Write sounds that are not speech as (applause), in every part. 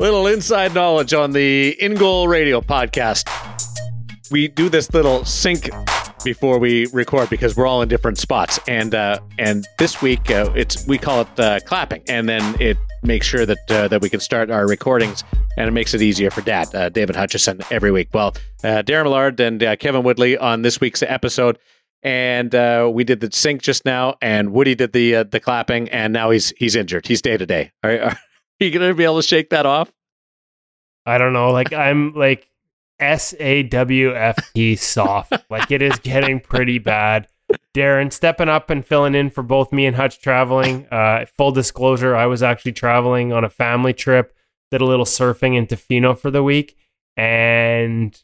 little inside knowledge on the In Goal Radio podcast. We do this little sync before we record because we're all in different spots, and uh, and this week uh, it's we call it uh, clapping, and then it makes sure that uh, that we can start our recordings, and it makes it easier for Dad, uh, David Hutchison, every week. Well, uh, Darren Millard and Kevin Woodley on this week's episode, and uh, we did the sync just now, and Woody did the the clapping, and now he's he's injured. He's day to day. (laughs) You to be able to shake that off? I don't know. Like I'm like S A W F T soft. (laughs) like it is getting pretty bad. Darren stepping up and filling in for both me and Hutch traveling. Uh, full disclosure, I was actually traveling on a family trip, did a little surfing in Tofino for the week, and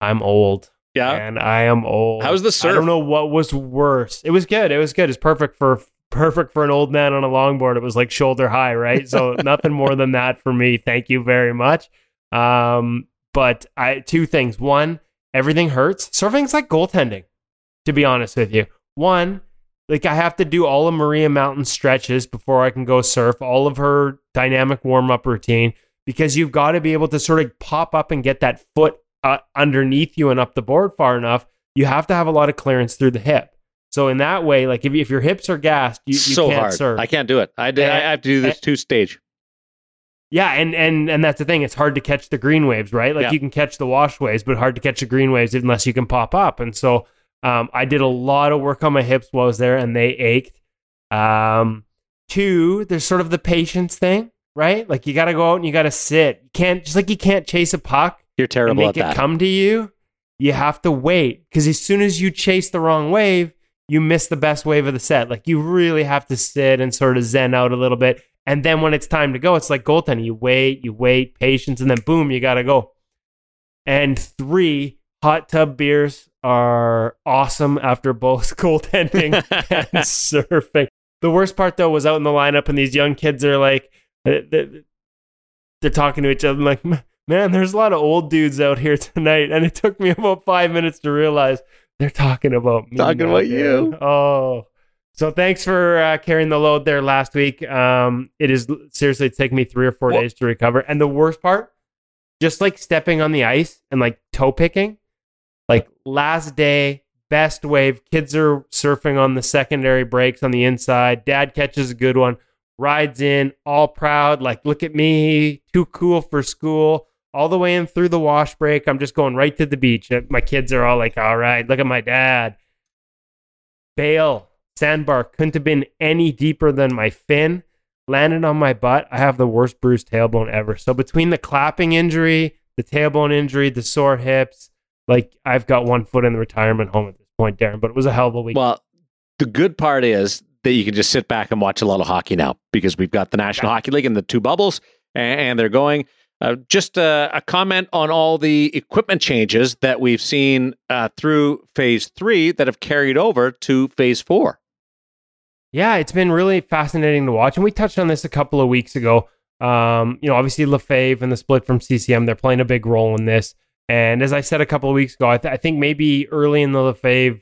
I'm old. Yeah. And I am old. How's the surf? I don't know what was worse. It was good. It was good. It's perfect for perfect for an old man on a longboard. It was like shoulder high, right? So (laughs) nothing more than that for me. Thank you very much. Um, but I two things. One, everything hurts. Surfing's like goaltending, to be honest with you. One, like I have to do all of Maria Mountain stretches before I can go surf, all of her dynamic warm up routine, because you've got to be able to sort of pop up and get that foot uh, underneath you and up the board far enough. You have to have a lot of clearance through the hip. So in that way, like if, if your hips are gassed, you, you so can't hard. surf. I can't do it. I, did, I have to do this two stage. Yeah, and and and that's the thing. It's hard to catch the green waves, right? Like Yeah. you can catch the wash waves, but hard to catch the green waves unless you can pop up. And so um, I did a lot of work on my hips while I was there, and they ached. Um, two, there's sort of the patience thing, right? Like you got to go out and you got to sit. You can't just like you can't chase a puck You're terrible. and make at it that. come to you. You have to wait because as soon as you chase the wrong wave, you miss the best wave of the set. Like you really have to sit and sort of zen out a little bit. And then when it's time to go, it's like goaltending. You wait, you wait, patience, and then boom, you got to go. And three, hot tub beers are awesome after both (laughs) goaltending and (laughs) surfing. The worst part though was out in the lineup, and these young kids are like, uh, they- they're talking to each other. I'm like, man, there's a lot of old dudes out here (laughs) tonight, and it took me about five minutes to realize they're talking about me. Talking about you. Oh, so thanks for uh, carrying the load there last week. Um, it is seriously taken me three or four Well- days to recover, and the worst part, just like stepping on the ice and like toe picking, like last day, best wave. Kids are surfing on the secondary breaks on the inside. Dad catches a good one, rides in, all proud, like, look at me, too cool for school. All the way in through the wash break. I'm just going right to the beach. My kids are all like, all right, look at my dad. Bail, sandbar couldn't have been any deeper than my fin. Landed on my butt. I have the worst bruised tailbone ever. So between the clapping injury, the tailbone injury, the sore hips, like I've got one foot in the retirement home at this point, Darren. But it was a hell of a week. Well, the good part is that you can just sit back and watch a lot of hockey now because we've got the National Hockey League and the two bubbles, and, and they're going. Uh, just a, a comment on all the equipment changes that we've seen uh, through phase three that have carried over to phase four. Yeah, it's been really fascinating to watch. And we touched on this a couple of weeks ago. Um, you know, obviously Lefebvre and the split from CCM, they're playing a big role in this. And as I said a couple of weeks ago, I, th- I think maybe early in the Lefebvre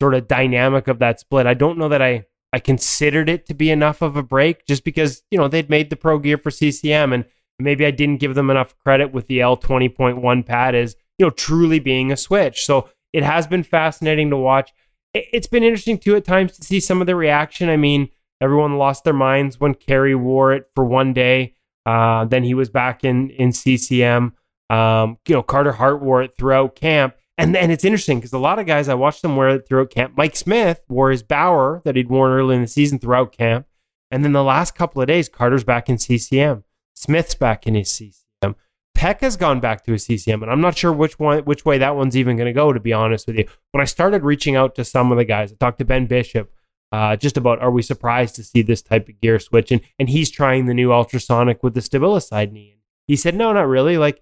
sort of dynamic of that split, I don't know that I, I considered it to be enough of a break just because, you know, they'd made the pro gear for CCM and maybe I didn't give them enough credit with the L20.1 pad as, you know, truly being a switch. So it has been fascinating to watch it- it's been interesting too at times to see some of the reaction. I mean, everyone lost their minds when Carey wore it for one day. Uh, then he was back in in CCM. Um, you know, Carter Hart wore it throughout camp, and then it's interesting because a lot of guys I watched them wear it throughout camp. Mike Smith wore his Bauer that he'd worn early in the season throughout camp, and then the last couple of days, Carter's back in CCM. Smith's back in his CCM. Peck has gone back to his CCM, and I'm not sure which one, which way that one's even going to go. To be honest with you, when I started reaching out to some of the guys, I talked to Ben Bishop uh, just about are we surprised to see this type of gear switch, and and he's trying the new ultrasonic with the Stabiliside knee. And he said, no, not really. Like,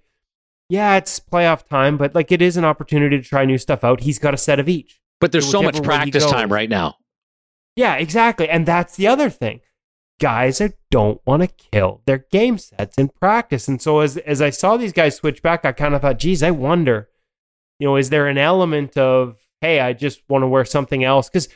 yeah, it's playoff time, but like it is an opportunity to try new stuff out. He's got a set of each. But there's so much way he practice time right now. Yeah, exactly. And that's the other thing. Guys that don't want to kill their game sets in practice. And so as as I saw these guys switch back, I kind of thought, geez, I wonder, you know, is there an element of, hey, I just want to wear something else? Because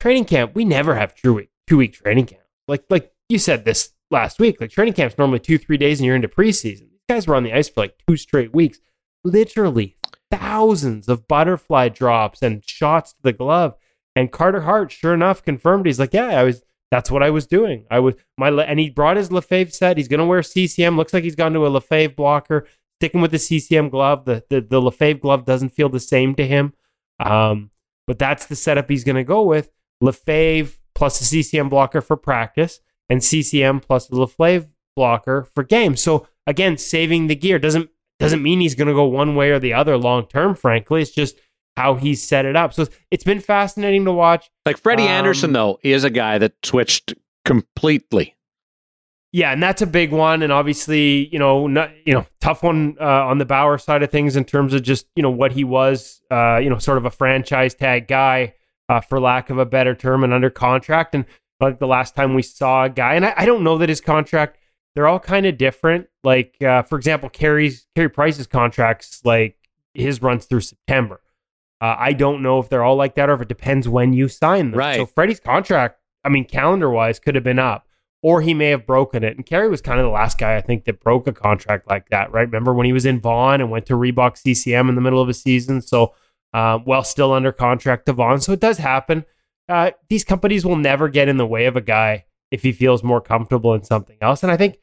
training camp, we never have true week, two week training camp. Like like you said this last week. Like training camp's normally two, three days and you're into preseason. These guys were on the ice for like two straight weeks. Literally thousands of butterfly drops and shots to the glove. And Carter Hart, sure enough, confirmed he's like, yeah, I was. That's what I was doing. I was my and he brought his Lefebvre set. He's gonna wear CCM. Looks like he's gone to a Lefebvre blocker. Sticking with the CCM glove. The the, the Lefebvre glove doesn't feel the same to him. Um, but that's the setup he's gonna go with. Lefebvre plus a CCM blocker for practice, and CCM plus the Lefebvre blocker for game. So again, saving the gear doesn't doesn't mean he's going to go one way or the other long term. Frankly, it's just how he's set it up. So it's been fascinating to watch. Like Freddie um, Andersen, though, is a guy that switched completely. Yeah, and that's a big one, and obviously, you know, not, you know, tough one uh, on the Bauer side of things in terms of just you know what he was, uh, you know, sort of a franchise tag guy, uh, for lack of a better term, and under contract. And like the last time we saw a guy, and I, I don't know that his contract they're all kind of different. Like uh, for example, Carey's Carey Price's contracts, like his runs through September. Uh, I don't know if they're all like that or if it depends when you sign them. Right. So Freddie's contract, I mean, calendar wise, could have been up, or he may have broken it. And Carey was kind of the last guy I think that broke a contract like that. Right? Remember when he was in Vaughn and went to Reebok CCM in the middle of a season? So uh, while still under contract to Vaughn, so it does happen. Uh, these companies will never get in the way of a guy if he feels more comfortable in something else. And I think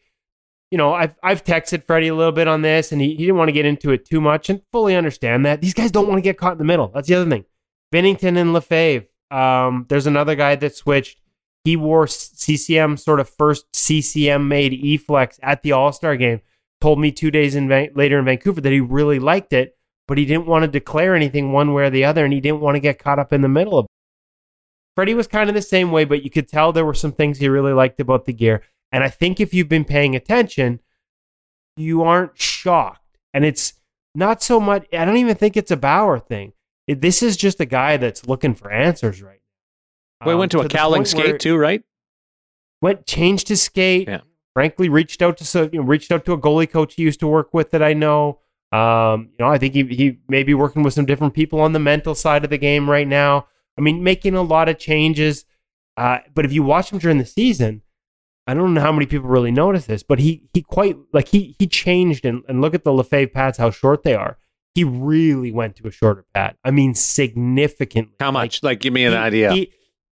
you know, I've I've texted Freddie a little bit on this, and he, he didn't want to get into it too much, and fully understand that these guys don't want to get caught in the middle. That's the other thing. Binnington and Lefebvre. Um, there's another guy that switched. He wore CCM sort of first CCM made E Flex at the All Star game. Told me two days in later in Vancouver that he really liked it, but he didn't want to declare anything one way or the other, and he didn't want to get caught up in the middle of. Freddie was kind of the same way, but you could tell there were some things he really liked about the gear. And I think if you've been paying attention, you aren't shocked. And it's not so much, I don't even think it's a Bauer thing. It, this is just a guy that's looking for answers right now. We um, went to, to a cowling skate too, right? Went, changed his skate. Yeah. Frankly, reached out to so you know, reached out to a goalie coach he used to work with that I know. Um, you know, I think he he may be working with some different people on the mental side of the game right now. I mean, making a lot of changes. Uh, but if you watch him during the season, I don't know how many people really notice this, but he he quite like he he changed and, and look at the Lefebvre pads how short they are. He really went to a shorter pad. I mean, significantly. How much? Like, like give me an he, idea. He,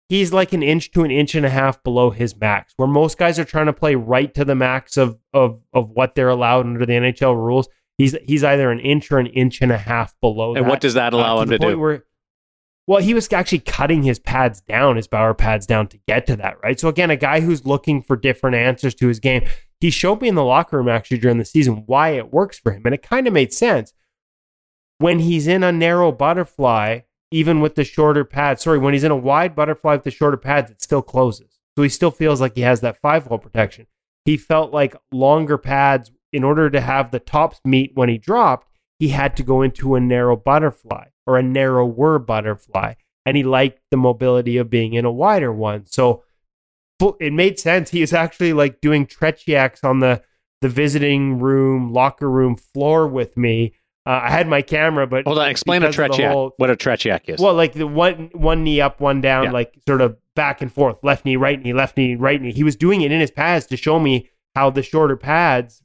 he's like an inch to an inch and a half below his max, where most guys are trying to play right to the max of of of what they're allowed under the NHL rules. He's he's either an inch or an inch and a half below. And that, what does that allow uh, him to, to do? Where, well, he was actually cutting his pads down, his Bauer pads down to get to that, right? So again, a guy who's looking for different answers to his game. He showed me in the locker room actually during the season why it works for him, and it kind of made sense. When he's in a narrow butterfly, even with the shorter pads, sorry, when he's in a wide butterfly with the shorter pads, it still closes. So he still feels like he has that five hole protection. He felt like longer pads, in order to have the tops meet when he dropped, he had to go into a narrow butterfly or a narrower butterfly. And he liked the mobility of being in a wider one. So it made sense. He was actually like doing Tretiaks on the, the visiting room, locker room floor with me. Uh, I had my camera, but hold on. Explain a Tretiak. Whole, what a Tretiak is. Well, like the one one knee up, one down, yeah. like sort of back and forth, left knee, right knee, left knee, right knee. He was doing it in his pads to show me how the shorter pads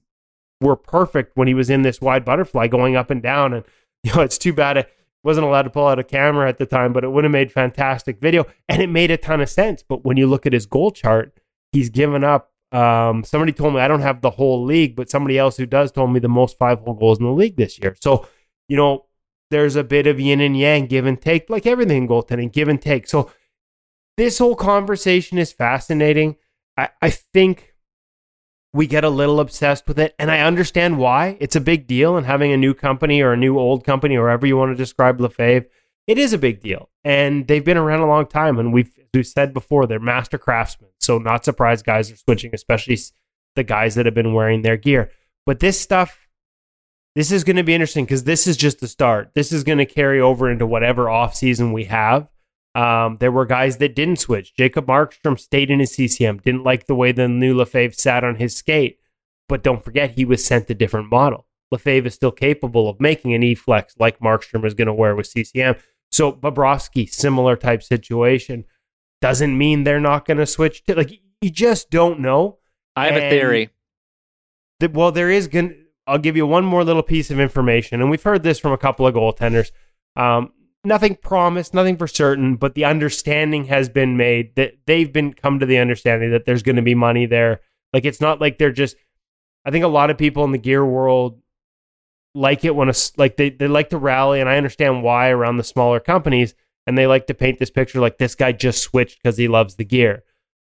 were perfect when he was in this wide butterfly going up and down. And (laughs) you know, it's too bad. Wasn't allowed to pull out a camera at the time, but it would have made fantastic video and it made a ton of sense. But when you look at his goal chart, he's given up. Um, somebody told me I don't have the whole league, but somebody else who does told me the most five hole goals in the league this year. So, you know, there's a bit of yin and yang, give and take, like everything in goaltending, give and take. So, this whole conversation is fascinating. I, I think we get a little obsessed with it. And I understand why. It's a big deal. And having a new company or a new old company, or however you want to describe Lefebvre, it is a big deal. And they've been around a long time. And we've, we've said before, they're master craftsmen. So, not surprised guys are switching, especially the guys that have been wearing their gear. But this stuff, this is going to be interesting because this is just the start. This is going to carry over into whatever off season we have. Um, there were guys that didn't switch. Jacob Markstrom stayed in his CCM, didn't like the way the new Lefebvre sat on his skate. But don't forget, he was sent a different model. Lefebvre is still capable of making an E flex like Markstrom is going to wear with CCM. So Bobrovsky, similar type situation. Doesn't mean they're not going to switch to like you just don't know. I have a theory. The- well, there is going. I'll give you one more little piece of information, and we've heard this from a couple of goaltenders. Um, nothing promised, nothing for certain, but the understanding has been made that they've been come to the understanding that there's going to be money there. Like it's not like they're just. I think a lot of people in the gear world like it when a like they they like to rally, and I understand why around the smaller companies, and they like to paint this picture like this guy just switched because he loves the gear.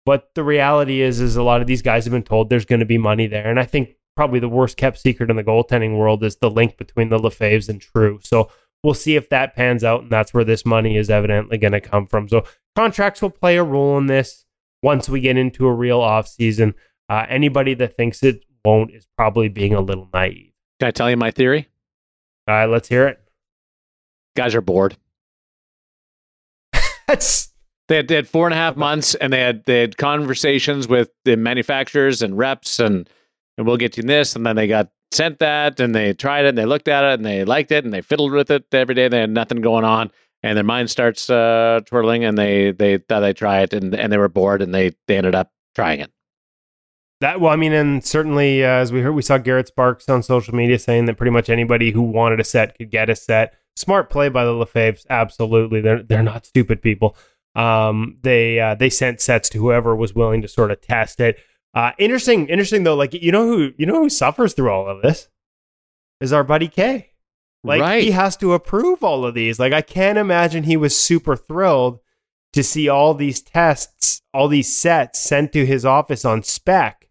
But the reality is, is a lot of these guys have been told there's going to be money there, and I think probably the worst kept secret in the goaltending world is the link between the Lefebvres and True. So we'll see if that pans out, and that's where this money is evidently going to come from. So contracts will play a role in this once we get into a real off season. Uh, anybody that thinks it won't is probably being a little naive. Can I tell you my theory? All right, let's hear it. Guys are bored. (laughs) That's They had, they had four and a half months, and they had they had conversations with the manufacturers and reps, and and we'll get you this, and then they got sent that, and they tried it, and they looked at it, and they liked it, and they fiddled with it every day. They had nothing going on, and their mind starts uh, twirling, and they they thought they try it, and and they were bored, and they they ended up trying it. That well, I mean, and certainly uh, as we heard, we saw Garrett Sparks on social media saying that pretty much anybody who wanted a set could get a set. Smart play by the Lefebvres, absolutely. They're they're not stupid people. Um, they uh, they sent sets to whoever was willing to sort of test it. Uh, interesting, interesting though. Like you know who you know who suffers through all of this is our buddy K. Like right. he has to approve all of these. Like I can't imagine he was super thrilled to see all these tests, all these sets sent to his office on spec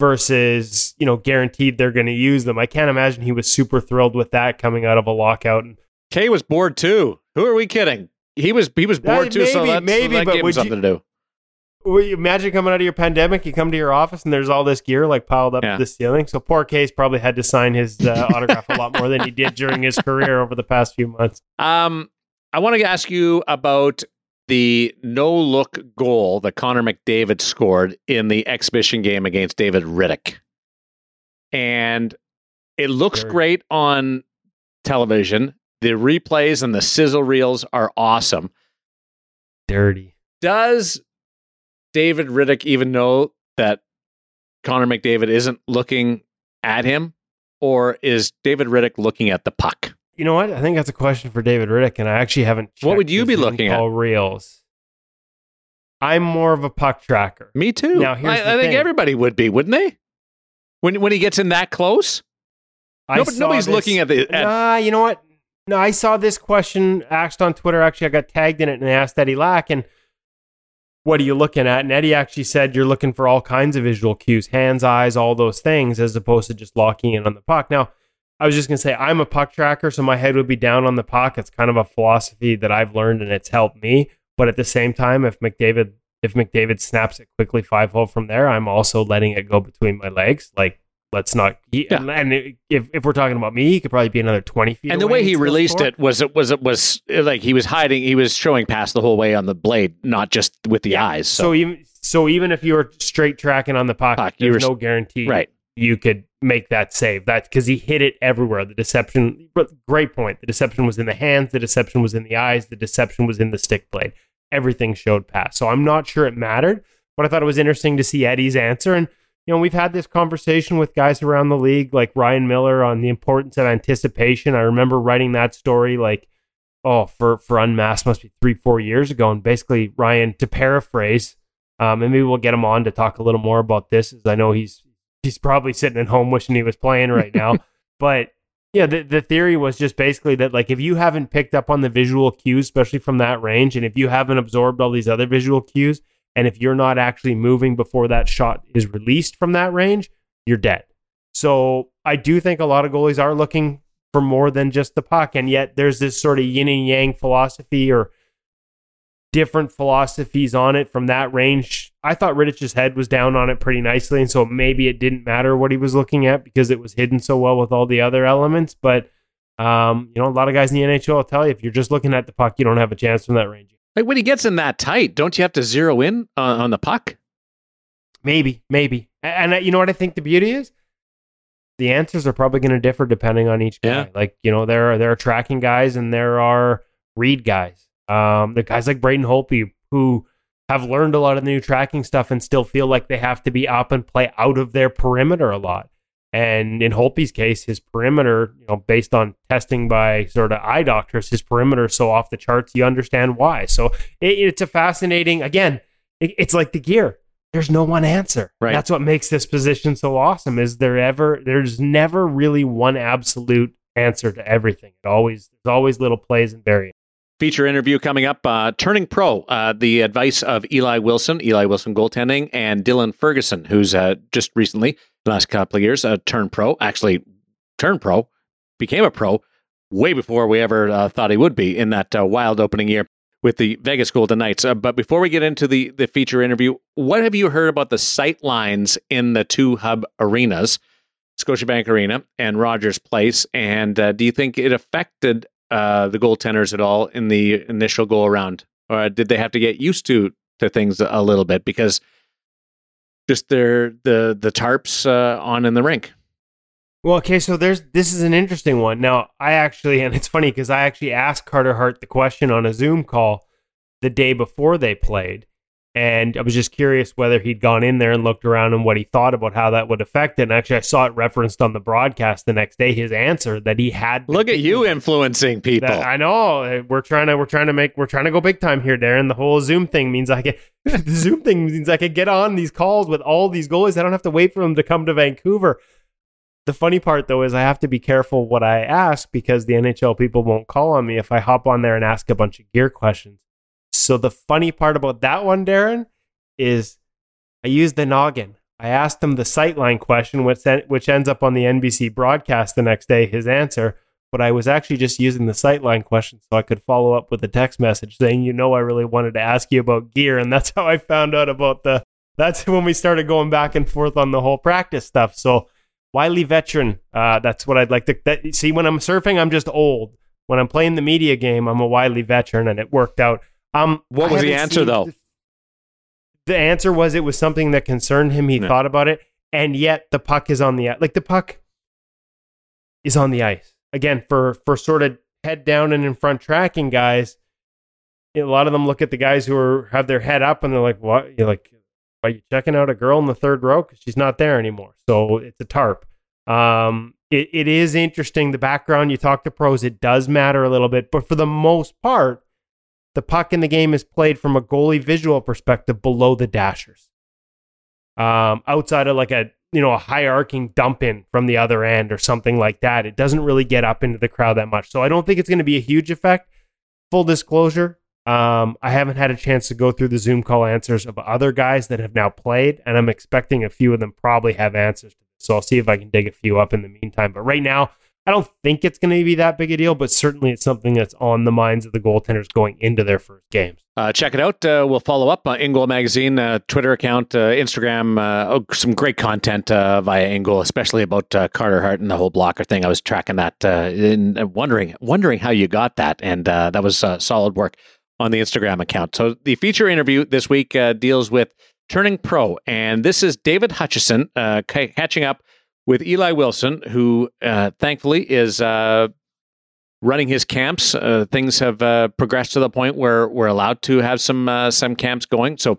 versus, you know, guaranteed they're going to use them. I can't imagine he was super thrilled with that coming out of a lockout. And Kay was bored too. Who are we kidding? He was he was bored too. so maybe- that's, maybe, but would you- something to do. Well, you imagine coming out of your pandemic, you come to your office and there's all this gear like piled up Yeah. to the ceiling. So poor Case probably had to sign his uh, (laughs) autograph a lot more than he did during his career over the past few months. Um, I want to ask you about the no look goal that Connor McDavid scored in the exhibition game against David Rittich. And it looks Very- great on television. The replays and the sizzle reels are awesome. Dirty. Does David Rittich even know that Connor McDavid isn't looking at him? Or is David Rittich looking at the puck? You know what? I think that's a question for David Rittich, and I actually haven't. What would you be looking at? Reels. I'm more of a puck tracker. Me too. Now, here's I, I think everybody would be, wouldn't they? When when he gets in that close, Nobody- nobody's this- looking at the. At, Nah, you know what? No, I saw this question asked on Twitter. Actually, I got tagged in it and asked Eddie Lack, and what are you looking at? And Eddie actually said you're looking for all kinds of visual cues, hands, eyes, all those things, as opposed to just locking in on the puck. Now, I was just gonna say I'm a puck tracker, so my head would be down on the puck. It's kind of a philosophy that I've learned and it's helped me. But at the same time, if McDavid if McDavid snaps it quickly five hole from there, I'm also letting it go between my legs. Like let's not. He, Yeah. and, and if if we're talking about me, he could probably be another twenty feet. and the way he released it was it was it was like he was hiding. He was showing past the whole way on the blade, not just with the eyes. So, So, even so, even if you were straight tracking on the Puck, you there's were- no guarantee right, you could make that save. That because he hit it everywhere. The deception, great point. The deception was in the hands. The deception was in the eyes. The deception was in the stick blade. Everything showed past. So I'm not sure it mattered, but I thought it was interesting to see Eddie's answer. And you know, we've had this conversation with guys around the league, like Ryan Miller, on the importance of anticipation. I remember writing that story like. Oh, for for Unmasked must be three, four years ago, and basically Ryan, to paraphrase, um, and maybe we'll get him on to talk a little more about this, as I know he's he's probably sitting at home wishing he was playing right now. (laughs) but yeah, the, the theory was just basically that like if you haven't picked up on the visual cues, especially from that range, and if you haven't absorbed all these other visual cues, and if you're not actually moving before that shot is released from that range, you're dead. So I do think a lot of goalies are looking for more than just the puck, and yet there's this sort of yin and yang philosophy or different philosophies on it from that range. I thought Rittich's head was down on it pretty nicely, and so maybe it didn't matter what he was looking at because it was hidden so well with all the other elements. But um, you know, a lot of guys in the NHL will tell you if you're just looking at the puck, you don't have a chance from that range. Like when he gets in that tight, don't you have to zero in on, on the puck? Maybe, maybe. And, you know what I think the beauty is? The answers are probably going to differ depending on each guy. Yeah. Like, you know, there are there are tracking guys and there are read guys. Um, the guys like Braden Holtby who have learned a lot of the new tracking stuff and still feel like they have to be up and play out of their perimeter a lot. And in Holtby's case, his perimeter, you know, based on testing by sort of eye doctors, his perimeter is so off the charts. You understand why. So it, it's a fascinating. Again, it, it's like the gear. There's no one answer. Right. That's what makes this position so awesome. Is there ever? There's never really one absolute answer to everything. It always there's always little plays and variants. Feature interview coming up. Uh, Turning pro, uh, the advice of Eli Wilson, Eli Wilson goaltending, and Dylan Ferguson, who's uh, just recently, last couple of years, uh, turned pro. Actually, turned pro, became a pro way before we ever uh, thought he would be in that uh, wild opening year with the Vegas Golden Knights. Uh, but before we get into the the feature interview, what have you heard about the sight lines in the two hub arenas, Scotiabank Arena and Rogers Place? And uh, do you think it affected uh, the goaltenders at all in the initial go around, or did they have to get used to to things a little bit because just their the the tarps uh, on in the rink? Well, okay, so there's this is an interesting one. Now, I actually, and it's funny because I actually asked Carter Hart the question on a Zoom call the day before they played, and I was just curious whether he'd gone in there and looked around and what he thought about how that would affect it. And actually, I saw it referenced on the broadcast the next day. His answer that he had. Look at you influencing people. That, I know we're trying to we're trying to make we're trying to go big time here, Darren. The whole Zoom thing means I can (laughs) the Zoom thing means I can get on these calls with all these goalies. I don't have to wait for them to come to Vancouver. The funny part though is I have to be careful what I ask because the NHL people won't call on me if I hop on there and ask a bunch of gear questions. So the funny part about that one, Darren, is I used the noggin. I asked him the sightline question, which which ends up on the NBC broadcast the next day. His answer, but I was actually just using the sightline question so I could follow up with a text message saying, "You know, I really wanted to ask you about gear," and that's (laughs) how I found out about the. That's (laughs) when we started going back and forth on the whole practice stuff. So wily veteran. Uh, that's what I'd like to that, see. When I'm surfing, I'm just old. When I'm playing the media game, I'm a wily veteran, and it worked out. Um, what was the answer though? The answer was it was something that concerned him. He thought about it, and yet the puck is on the like the puck is on the ice again for for sort of head down and in front tracking guys. A lot of them look at the guys who are have their head up and they're like, "What?" You're like, are you checking out a girl in the third row? Because she's not there anymore. So it's a tarp. Um, it, it is interesting. The background, you talk to pros, it does matter a little bit. But for the most part, the puck in the game is played from a goalie visual perspective below the dashers. Um, outside of like a you know a high arcing dump in from the other end or something like that, it doesn't really get up into the crowd that much. So I don't think it's going to be a huge effect. Full disclosure, um, I haven't had a chance to go through the Zoom call answers of other guys that have now played, and I'm expecting a few of them probably have answers. So I'll see if I can dig a few up in the meantime. But right now, I don't think it's going to be that big a deal, but certainly it's something that's on the minds of the goaltenders going into their first games. Uh, check it out. Uh, we'll follow up on InGoal Magazine, uh, Twitter account, uh, Instagram. Uh, oh, some great content uh, via InGoal, especially about Carter Hart and the whole blocker thing. I was tracking that and wondering, wondering how you got that, and that was solid work on the Instagram account. So the feature interview this week uh, deals with turning pro, and this is David Hutchison uh, catching up with Eli Wilson, who uh, thankfully is uh, running his camps. Uh, things have uh, progressed to the point where we're allowed to have some some camps going. So.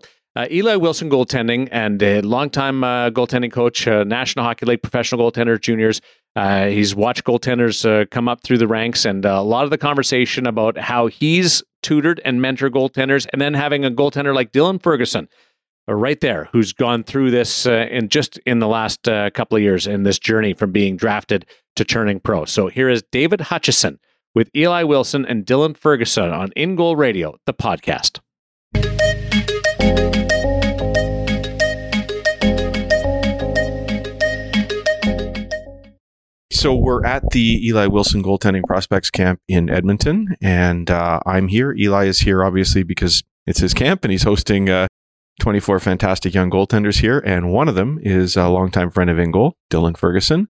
Eli Wilson goaltending and a longtime goaltending coach, National Hockey League professional goaltender juniors, uh, he's watched goaltenders uh, come up through the ranks, and uh, a lot of the conversation about how he's tutored and mentored goaltenders, and then having a goaltender like Dylan Ferguson, uh, right there, who's gone through this uh, in just in the last uh, couple of years in this journey from being drafted to turning pro. So here is David Hutchison with Eli Wilson and Dylan Ferguson on In Goal Radio, the podcast. So we're at the Eli Wilson goaltending prospects camp in Edmonton, and uh, I'm here. Eli is here, obviously, because it's his camp, and he's hosting uh, 24 fantastic young goaltenders here. And one of them is a longtime friend of InGoal, Dylan Ferguson.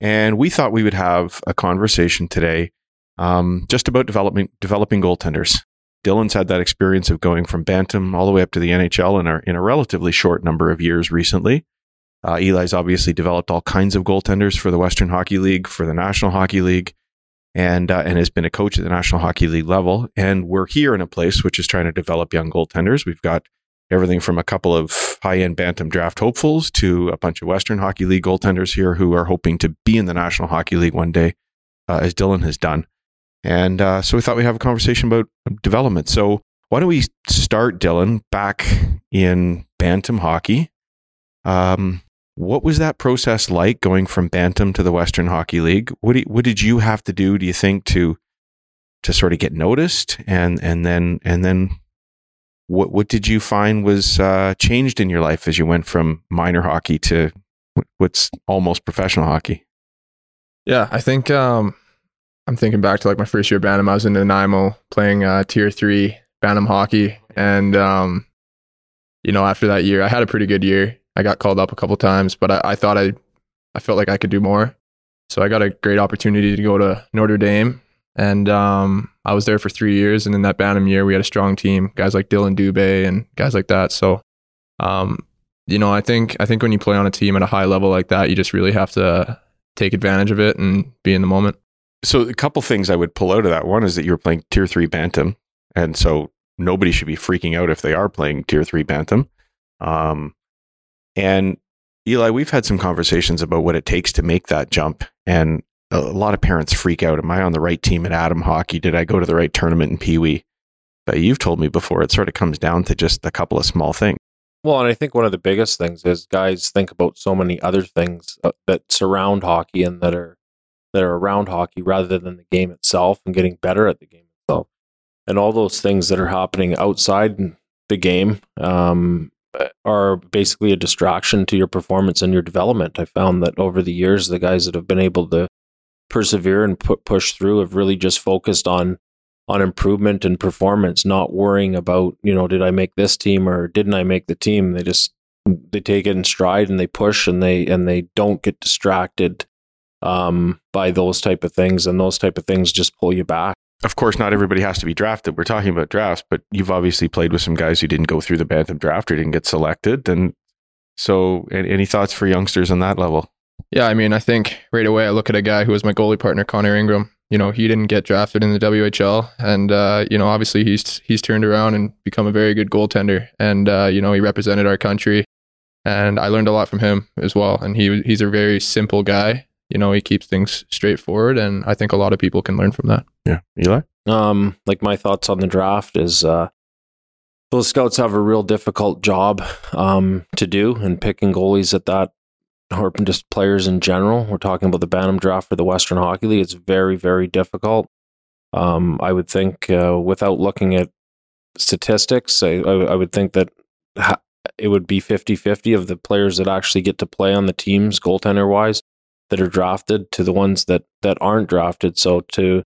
And we thought we would have a conversation today um, just about developing developing goaltenders. Dylan's had that experience of going from Bantam all the way up to the NHL in a, in a relatively short number of years recently. Uh, Eli's obviously developed all kinds of goaltenders for the Western Hockey League, for the National Hockey League. and uh, and has been a coach at the National Hockey League level. And we're here in a place which is trying to develop young goaltenders. We've got everything from a couple of high end bantam draft hopefuls to a bunch of Western Hockey League goaltenders here who are hoping to be in the National Hockey League one day, uh, as Dylan has done. And uh, so we thought we'd have a conversation about development. So why don't we start, Dylan, back in bantam hockey? Um, what was that process like going from bantam to the Western Hockey League? What did, what did you have to do? Do you think to to sort of get noticed, and and then and then what what did you find was uh, changed in your life as you went from minor hockey to what's almost professional hockey? Yeah, I think um, I'm thinking back to like my first year of Bantam. I was in Nanaimo playing uh, tier three Bantam hockey, and um, you know after that year, I had a pretty good year. I got called up a couple times, but I, I thought I I felt like I could do more. So I got a great opportunity to go to Notre Dame and um, I was there for three years. And in that Bantam year, we had a strong team, guys like Dillon Dubé and guys like that. So, um, you know, I think I think when you play on a team at a high level like that, you just really have to take advantage of it and be in the moment. So, a couple things I would pull out of that. One is that you were playing Tier Three Bantam, and so nobody should be freaking out if they are playing Tier Three Bantam. Um, and Eli, we've had some conversations about what it takes to make that jump, and a lot of parents freak out. Am I on the right team at Atom Hockey? Did I go to the right tournament in Pee Wee? But you've told me before, it sort of comes down to just a couple of small things. Well, and I think one of the biggest things is guys think about so many other things uh, that surround hockey and that are that are around hockey rather than the game itself and getting better at the game itself. And all those things that are happening outside the game um, are basically a distraction to your performance and your development. I found that over the years, the guys that have been able to persevere and push through have really just focused on on improvement and performance, not worrying about, you know, did I make this team or didn't I make the team? They just they take it in stride and they push and they and they don't get distracted um, by those type of things and those type of things just pull you back. Of course, not everybody has to be drafted. We're talking about drafts, but you've obviously played with some guys who didn't go through the Bantam draft or didn't get selected. And so, any thoughts for youngsters on that level? Yeah, I mean, I think right away I look at a guy who was my goalie partner, Connor Ingram. You know, he didn't get drafted in the WHL, and uh, you know, obviously he's he's turned around and become a very good goaltender. And uh, you know, he represented our country, and I learned a lot from him as well. And he he's a very simple guy. You know, he keeps things straightforward, and I think a lot of people can learn from that. Yeah, Eli. Um, like my thoughts on the draft is uh, those scouts have a real difficult job um, to do, and picking goalies at that or just players in general. We're talking about the Bantam draft for the Western Hockey League. It's very, very difficult. Um, I would think, uh, without looking at statistics, I, I, I would think that ha- it would be 50 50 of the players that actually get to play on the teams, goaltender wise, that are drafted to the ones that, that aren't drafted. So to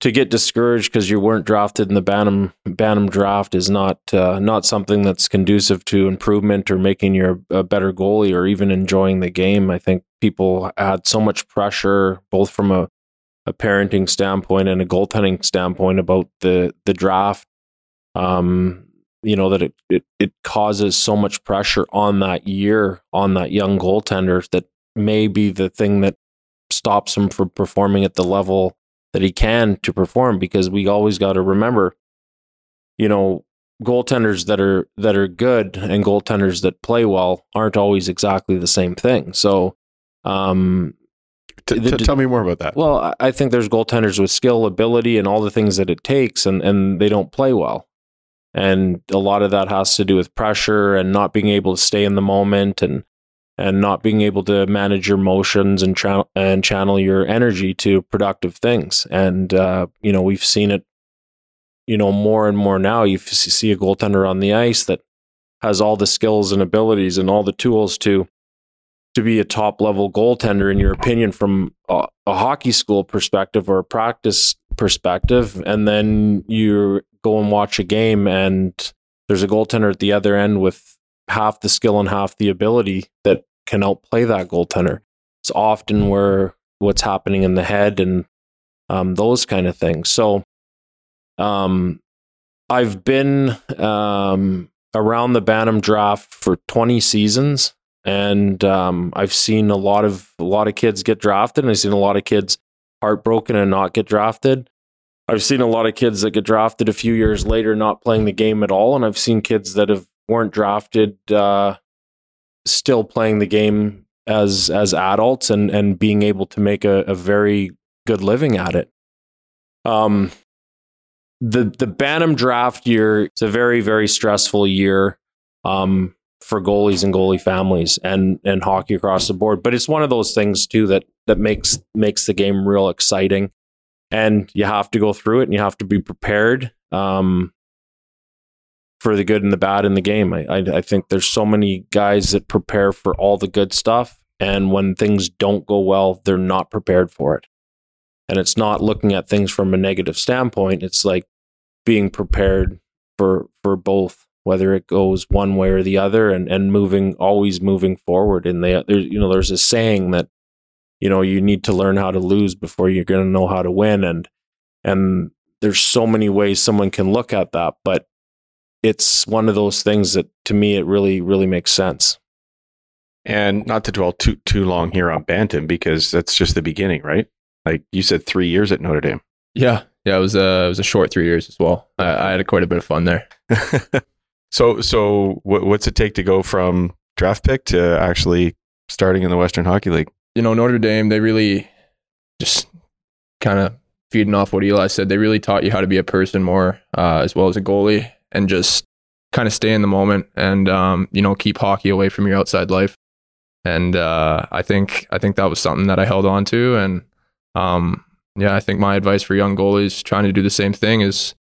to get discouraged because you weren't drafted in the Bantam Bantam draft is not uh, not something that's conducive to improvement or making you a better goalie or even enjoying the game. I think people had so much pressure, both from a, a parenting standpoint and a goaltending standpoint, about the the draft. Um, you know that it, it it causes so much pressure on that year on that young goaltender that may be the thing that stops him from performing at the level that he can to perform because we always got to remember, you know, goaltenders that are that are good and goaltenders that play well aren't always exactly the same thing. So, um, t- t- tell me more about that. Well, I think there's goaltenders with skill, ability, and all the things that it takes, and and they don't play well. And a lot of that has to do with pressure and not being able to stay in the moment and and not being able to manage your emotions and tra- and channel your energy to productive things. And uh, you know, we've seen it, you know, more and more now. You see a goaltender on the ice that has all the skills and abilities and all the tools to to be a top level goaltender in your opinion from a, a hockey school perspective or a practice perspective and then you go and watch a game and there's a goaltender at the other end with half the skill and half the ability that can outplay that goaltender. It's often where what's happening in the head and um, those kind of things. So, um, I've been um, around the Bantam draft for 20 seasons, and um, I've seen a lot of a lot of kids get drafted, and I've seen a lot of kids heartbroken and not get drafted. I've seen a lot of kids that get drafted a few years later not playing the game at all, and I've seen kids that have weren't drafted uh, still playing the game as as adults and and being able to make a, a very good living at it. Um, the the Bantam draft year is a very very stressful year um, for goalies and goalie families and and hockey across the board. But it's one of those things too that that makes makes the game real exciting, and you have to go through it and you have to be prepared. Um, for the good and the bad in the game. I, I, I think there's so many guys that prepare for all the good stuff, and when things don't go well, they're not prepared for it. And it's not looking at things from a negative standpoint. It's like being prepared for for both, whether it goes one way or the other, and and moving always moving forward. And they, there's you know, there's a saying that you know you need to learn how to lose before you're going to know how to win, and and there's so many ways someone can look at that, but it's one of those things that to me it really really makes sense. And not to dwell too too long here on Bantam because that's just the beginning, right? Like you said, three years at Notre Dame. Yeah, yeah, it was a it was a short three years as well. I, I had quite a bit of fun there. (laughs) so so what, what's it take to go from draft pick to actually starting in the Western Hockey League? You know, Notre Dame, they really just kind of feeding off what Eli said. They really taught you how to be a person more, uh, as well as a goalie and just kind of stay in the moment and um, you know keep hockey away from your outside life. And uh, I think I think that was something that I held on to, and um, yeah, I think my advice for young goalies trying to do the same thing is,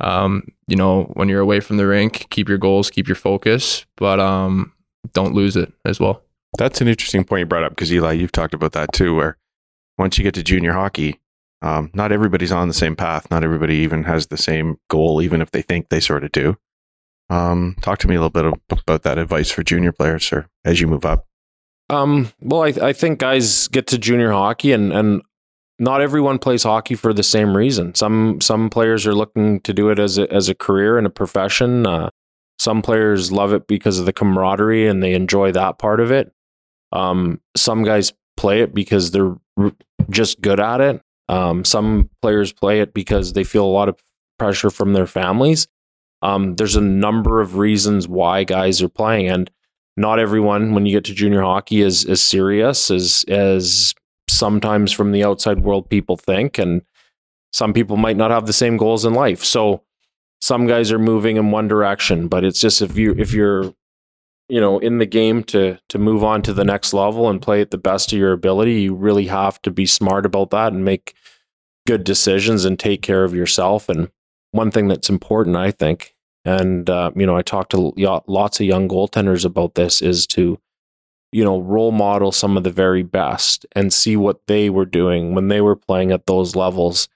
um, you know, when you're away from the rink, keep your goals, keep your focus, but um, don't lose it as well. That's an interesting point you brought up because Eli, you've talked about that too, where once you get to junior hockey, um, not everybody's on the same path. Not everybody even has the same goal, even if they think they sort of do. Um, talk to me a little bit about that advice for junior players, or as you move up. Um, well, I, I think guys get to junior hockey, and and not everyone plays hockey for the same reason. Some some players are looking to do it as a as a career and a profession. Uh, some players love it because of the camaraderie and they enjoy that part of it. Um, some guys play it because they're just good at it. Um, some players play it because they feel a lot of pressure from their families. Um, there's a number of reasons why guys are playing, and not everyone, when you get to junior hockey, is as serious as as sometimes from the outside world people think, and some people might not have the same goals in life. So some guys are moving in one direction, but it's just if you if you're you know in the game to to move on to the next level and play at the best of your ability you really have to be smart about that and make good decisions and take care of yourself and one thing that's important i think. And uh, you know i talked to lots of young goaltenders about this is to you know role model some of the very best and see what they were doing when they were playing at those levels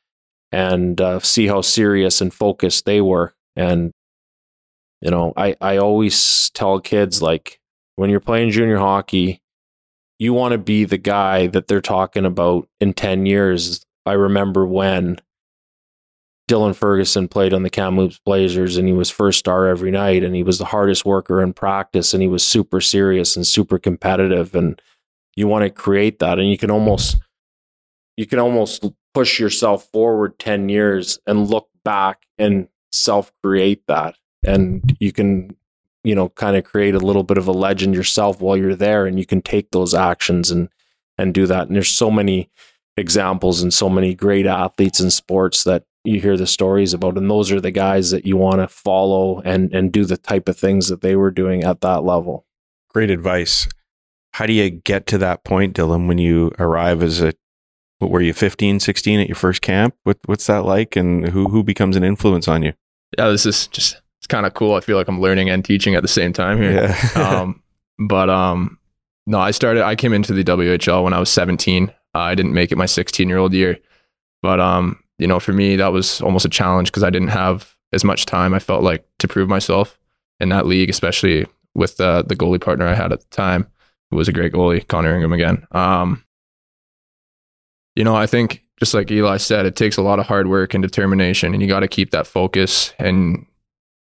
and uh, see how serious and focused they were. And you know, I, I always tell kids like when you're playing junior hockey, you want to be the guy that they're talking about in 10 years. I remember when Dylan Ferguson played on the Kamloops Blazers and he was first star every night and he was the hardest worker in practice and he was super serious and super competitive and you want to create that and you can almost you can almost push yourself forward 10 years and look back and self create that and you can you know kind of create a little bit of a legend yourself while you're there and you can take those actions and and do that. And there's so many examples and so many great athletes in sports that you hear the stories about and those are the guys that you want to follow and and do the type of things that they were doing at that level. Great advice. How do you get to that point dylan when you arrive as a what were you 15 16 at your first camp? What, what's that like and who who becomes an influence on you? Yeah this is just it's kind of cool. I feel like I'm learning and teaching at the same time here. Yeah. (laughs) um, but um, no, I started. I came into the WHL when I was 17. Uh, I didn't make it my 16 year old year, but um, you know, for me that was almost a challenge because I didn't have as much time. I felt like to prove myself in that league, especially with uh, the goalie partner I had at the time, who was a great goalie, Connor Ingram again. Um, you know, I think just like Eli said, it takes a lot of hard work and determination, and you got to keep that focus and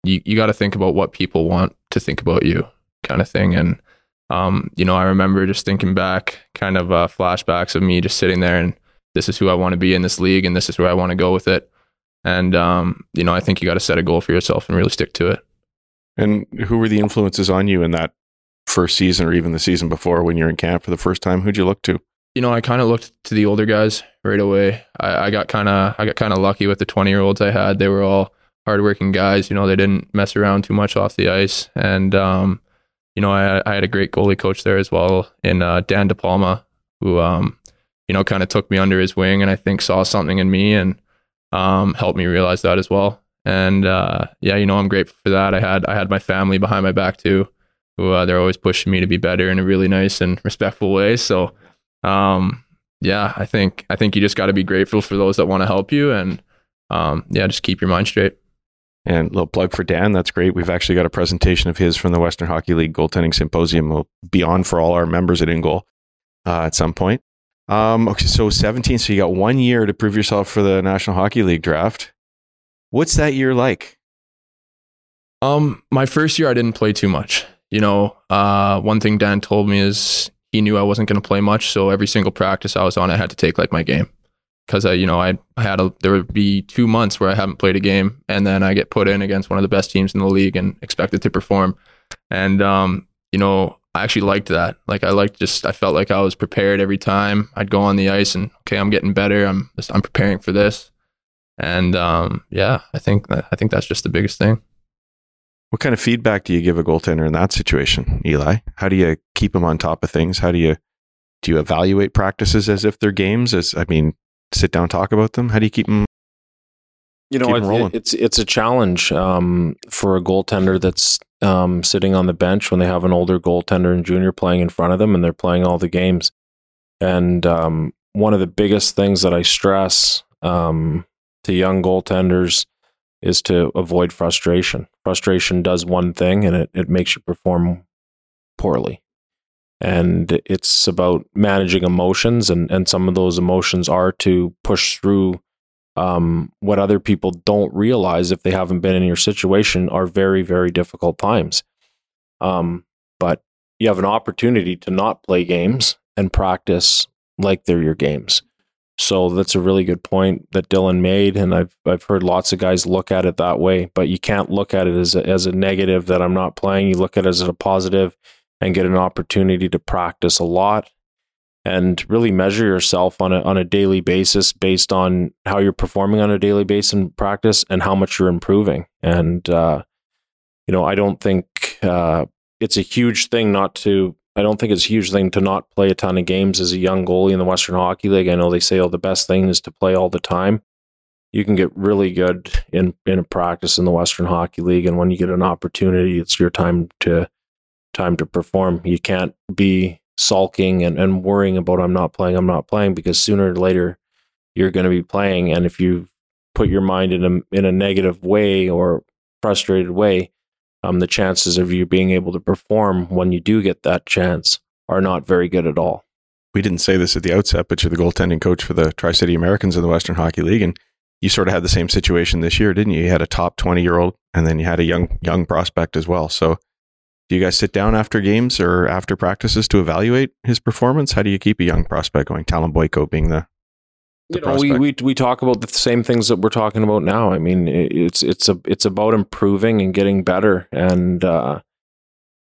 you, you got to think about what people want to think about you kind of thing. And, um, you know, I remember just thinking back kind of uh, flashbacks of me just sitting there and this is who I want to be in this league, and this is where I want to go with it. And um, you know, I think you got to set a goal for yourself and really stick to it. And who were the influences on you in that first season or even the season before when you're in camp for the first time? Who'd you look to? You know, I kind of looked to the older guys right away. I, I got kind of I got kind of lucky with the 20 year olds I had. They were all hardworking guys. You know, they didn't mess around too much off the ice, and um, you know, I, I had a great goalie coach there as well in uh, Dan DePalma, who um, you know, kind of took me under his wing and I think saw something in me and um, helped me realize that as well. And uh, yeah, you know, I'm grateful for that. I had I had my family behind my back too, who uh, they're always pushing me to be better in a really nice and respectful way. So um, yeah, I think I think you just got to be grateful for those that want to help you and um, yeah, just keep your mind straight. And a little plug for Dan. That's great. We've actually got a presentation of his from the Western Hockey League Goaltending Symposium. Will be on for all our members at InGoal uh, at some point. Um, okay, so 17. So you got one year to prove yourself for the National Hockey League draft. What's that year like? Um, my first year I didn't play too much. You know, uh, one thing Dan told me is he knew I wasn't going to play much, so every single practice I was on, I had to take like my game because I, you know, I, had a there would be two months where I haven't played a game, and then I get put in against one of the best teams in the league and expected to perform. And um, you know, I actually liked that. Like I liked just I felt like I was prepared every time I'd go on the ice and okay, I'm getting better. I'm just, I'm preparing for this. And um, yeah, I think I think that's just the biggest thing. What kind of feedback do you give a goaltender in that situation, Eli? How do you keep them on top of things? How do you do you evaluate practices as if they're games? As I mean, sit down talk about them. How do you keep them? You know, it, it's it's a challenge um, for a goaltender that's um, sitting on the bench when they have an older goaltender and junior playing in front of them and they're playing all the games. And um, one of the biggest things that I stress um, to young goaltenders is to avoid frustration. Frustration does one thing and it, it makes you perform poorly. And it's about managing emotions, and, and some of those emotions are to push through um, what other people don't realize if they haven't been in your situation are very, very difficult times. Um, but you have an opportunity to not play games and practice like they're your games. So that's a really good point that Dylan made, and I've I've heard lots of guys look at it that way. But you can't look at it as a, as a negative that I'm not playing. You look at it as a positive, and get an opportunity to practice a lot and really measure yourself on a on a daily basis based on how you're performing on a daily basis in practice and how much you're improving. And uh, you know, I don't think uh, it's a huge thing not to. I don't think it's a huge thing to not play a ton of games as a young goalie in the Western Hockey League. I know they say, "Oh, the best thing is to play all the time." You can get really good in in practice in the Western Hockey League, and when you get an opportunity, it's your time to time to perform. You can't be sulking and, and worrying about I'm not playing, I'm not playing, because sooner or later you're going to be playing. And if you put your mind in a in a negative way or frustrated way, um, the chances of you being able to perform when you do get that chance are not very good at all. We didn't say this at the outset, but you're the goaltending coach for the Tri City Americans in the Western Hockey League, and you sort of had the same situation this year, didn't you? You had a top twenty year old, and then you had a young young prospect as well. So do you guys sit down after games or after practices to evaluate his performance? How do you keep a young prospect going? Talyn Boyko being the, you know, we, we we talk about the same things that we're talking about now. I mean, it's it's a it's about improving and getting better. And uh,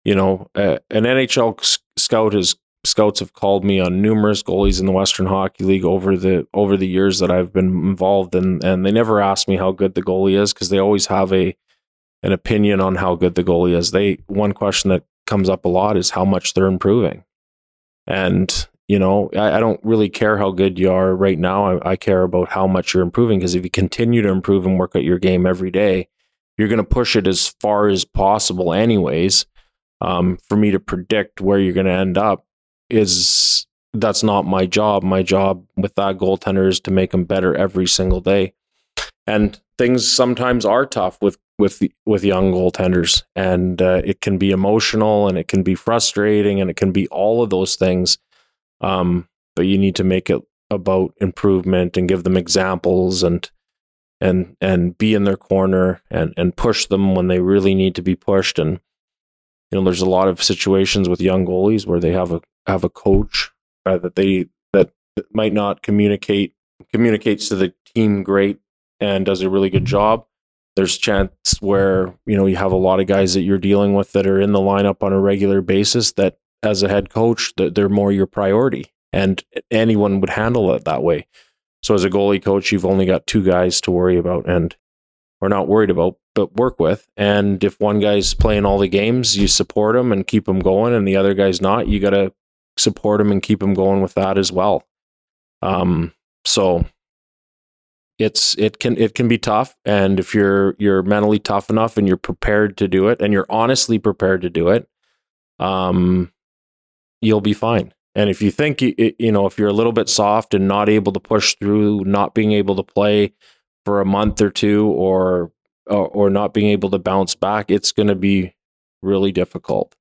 you know, uh, an NHL scout has scouts have called me on numerous goalies in the Western Hockey League over the over the years that I've been involved, and and they never ask me how good the goalie is because they always have a an opinion on how good the goalie is. They one question that comes up a lot is how much they're improving. And you know, I, I don't really care how good you are right now. I, I care about how much you're improving because if you continue to improve and work at your game every day, you're going to push it as far as possible, anyways. Um, for me to predict where you're going to end up is that's not my job. My job with that goaltender is to make them better every single day. And things sometimes are tough with with with young goaltenders, and uh, it can be emotional, and it can be frustrating, and it can be all of those things. Um, but you need to make it about improvement and give them examples and and and be in their corner and and push them when they really need to be pushed and you know there's a lot of situations with young goalies where they have a have a coach uh, that they that might not communicate communicates to the team great and does a really good job. There's chance where you know you have a lot of guys that you're dealing with that are in the lineup on a regular basis that as a head coach that they're more your priority and anyone would handle it that way. So as a goalie coach, you've only got two guys to worry about and or not worried about, but work with. And if one guy's playing all the games, you support him and keep him going, and the other guy's not, you got to support him and keep him going with that as well. Um, so it's it can it can be tough, and if you're you're mentally tough enough and you're prepared to do it, and you're honestly prepared to do it, um, you'll be fine. And if you think you, you know if you're a little bit soft and not able to push through, not being able to play for a month or two, or or, or not being able to bounce back, it's going to be really difficult.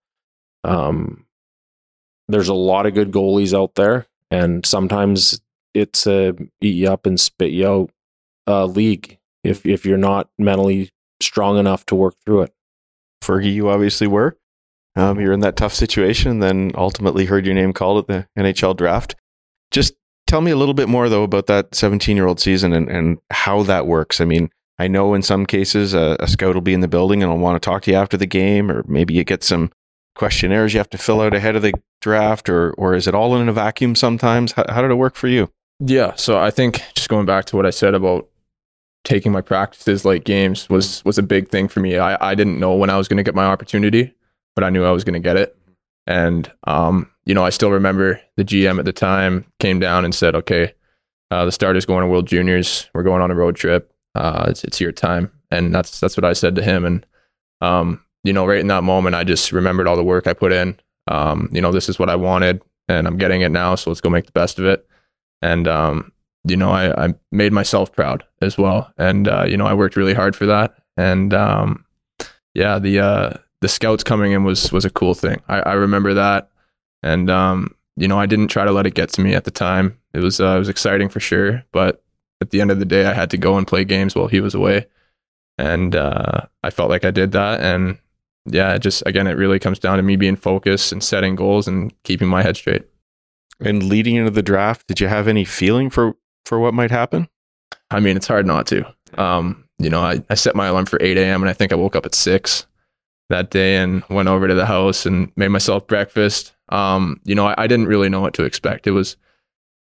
Um, there's a lot of good goalies out there, and sometimes it's a eat you up and spit you out uh, league if if you're not mentally strong enough to work through it. Fergie, you obviously were. Um, you're in that tough situation, and then ultimately heard your name called at the NHL draft. Just tell me a little bit more, though, about that 17 year old season and, and how that works. I mean, I know in some cases a, a scout will be in the building and will want to talk to you after the game, or maybe you get some questionnaires you have to fill out ahead of the draft, or or is it all in a vacuum sometimes? How, how did it work for you? Yeah, so I think just going back to what I said about taking my practices like games was was a big thing for me. I, I didn't know when I was going to get my opportunity, but I knew I was going to get it. And um, you know, I still remember the GM at the time came down and said, "Okay, uh, the starter's going to World Juniors. We're going on a road trip. Uh, it's it's your time." And that's that's what I said to him. And um, you know, right in that moment, I just remembered all the work I put in. Um, you know, this is what I wanted, and I'm getting it now. So let's go make the best of it. And um, you know, I, I made myself proud as well. And, uh, you know, I worked really hard for that. And, um, yeah, the, uh, the scouts coming in was, was a cool thing. I, I remember that. And, um, you know, I didn't try to let it get to me at the time. It was, uh, it was exciting for sure. But at the end of the day, I had to go and play games while he was away. And, uh, I felt like I did that. And yeah, just, again, it really comes down to me being focused and setting goals and keeping my head straight. And leading into the draft, did you have any feeling for for what might happen? I mean, it's hard not to. Um, you know, I, I set my alarm for 8 a.m. and I think I woke up at 6 that day and went over to the house and made myself breakfast. Um, you know, I, I didn't really know what to expect. It was,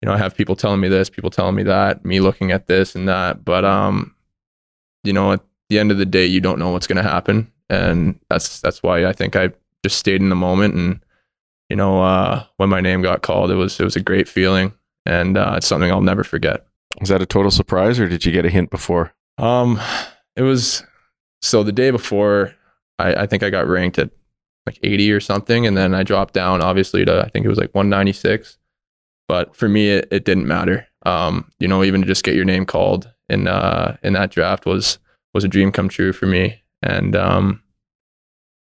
you know, I have people telling me this, people telling me that, me looking at this and that. But, um, you know, at the end of the day, you don't know what's going to happen. And that's, that's why I think I just stayed in the moment. And, you know, uh, when my name got called, it was, it was a great feeling and uh, it's something I'll never forget. Was that a total surprise, or did you get a hint before? Um, it was so the day before. I, I think I got ranked at like 80 or something, and then I dropped down obviously to I think it was like 196. But for me, it, it didn't matter. Um, you know, even to just get your name called in uh in that draft was was a dream come true for me, and um,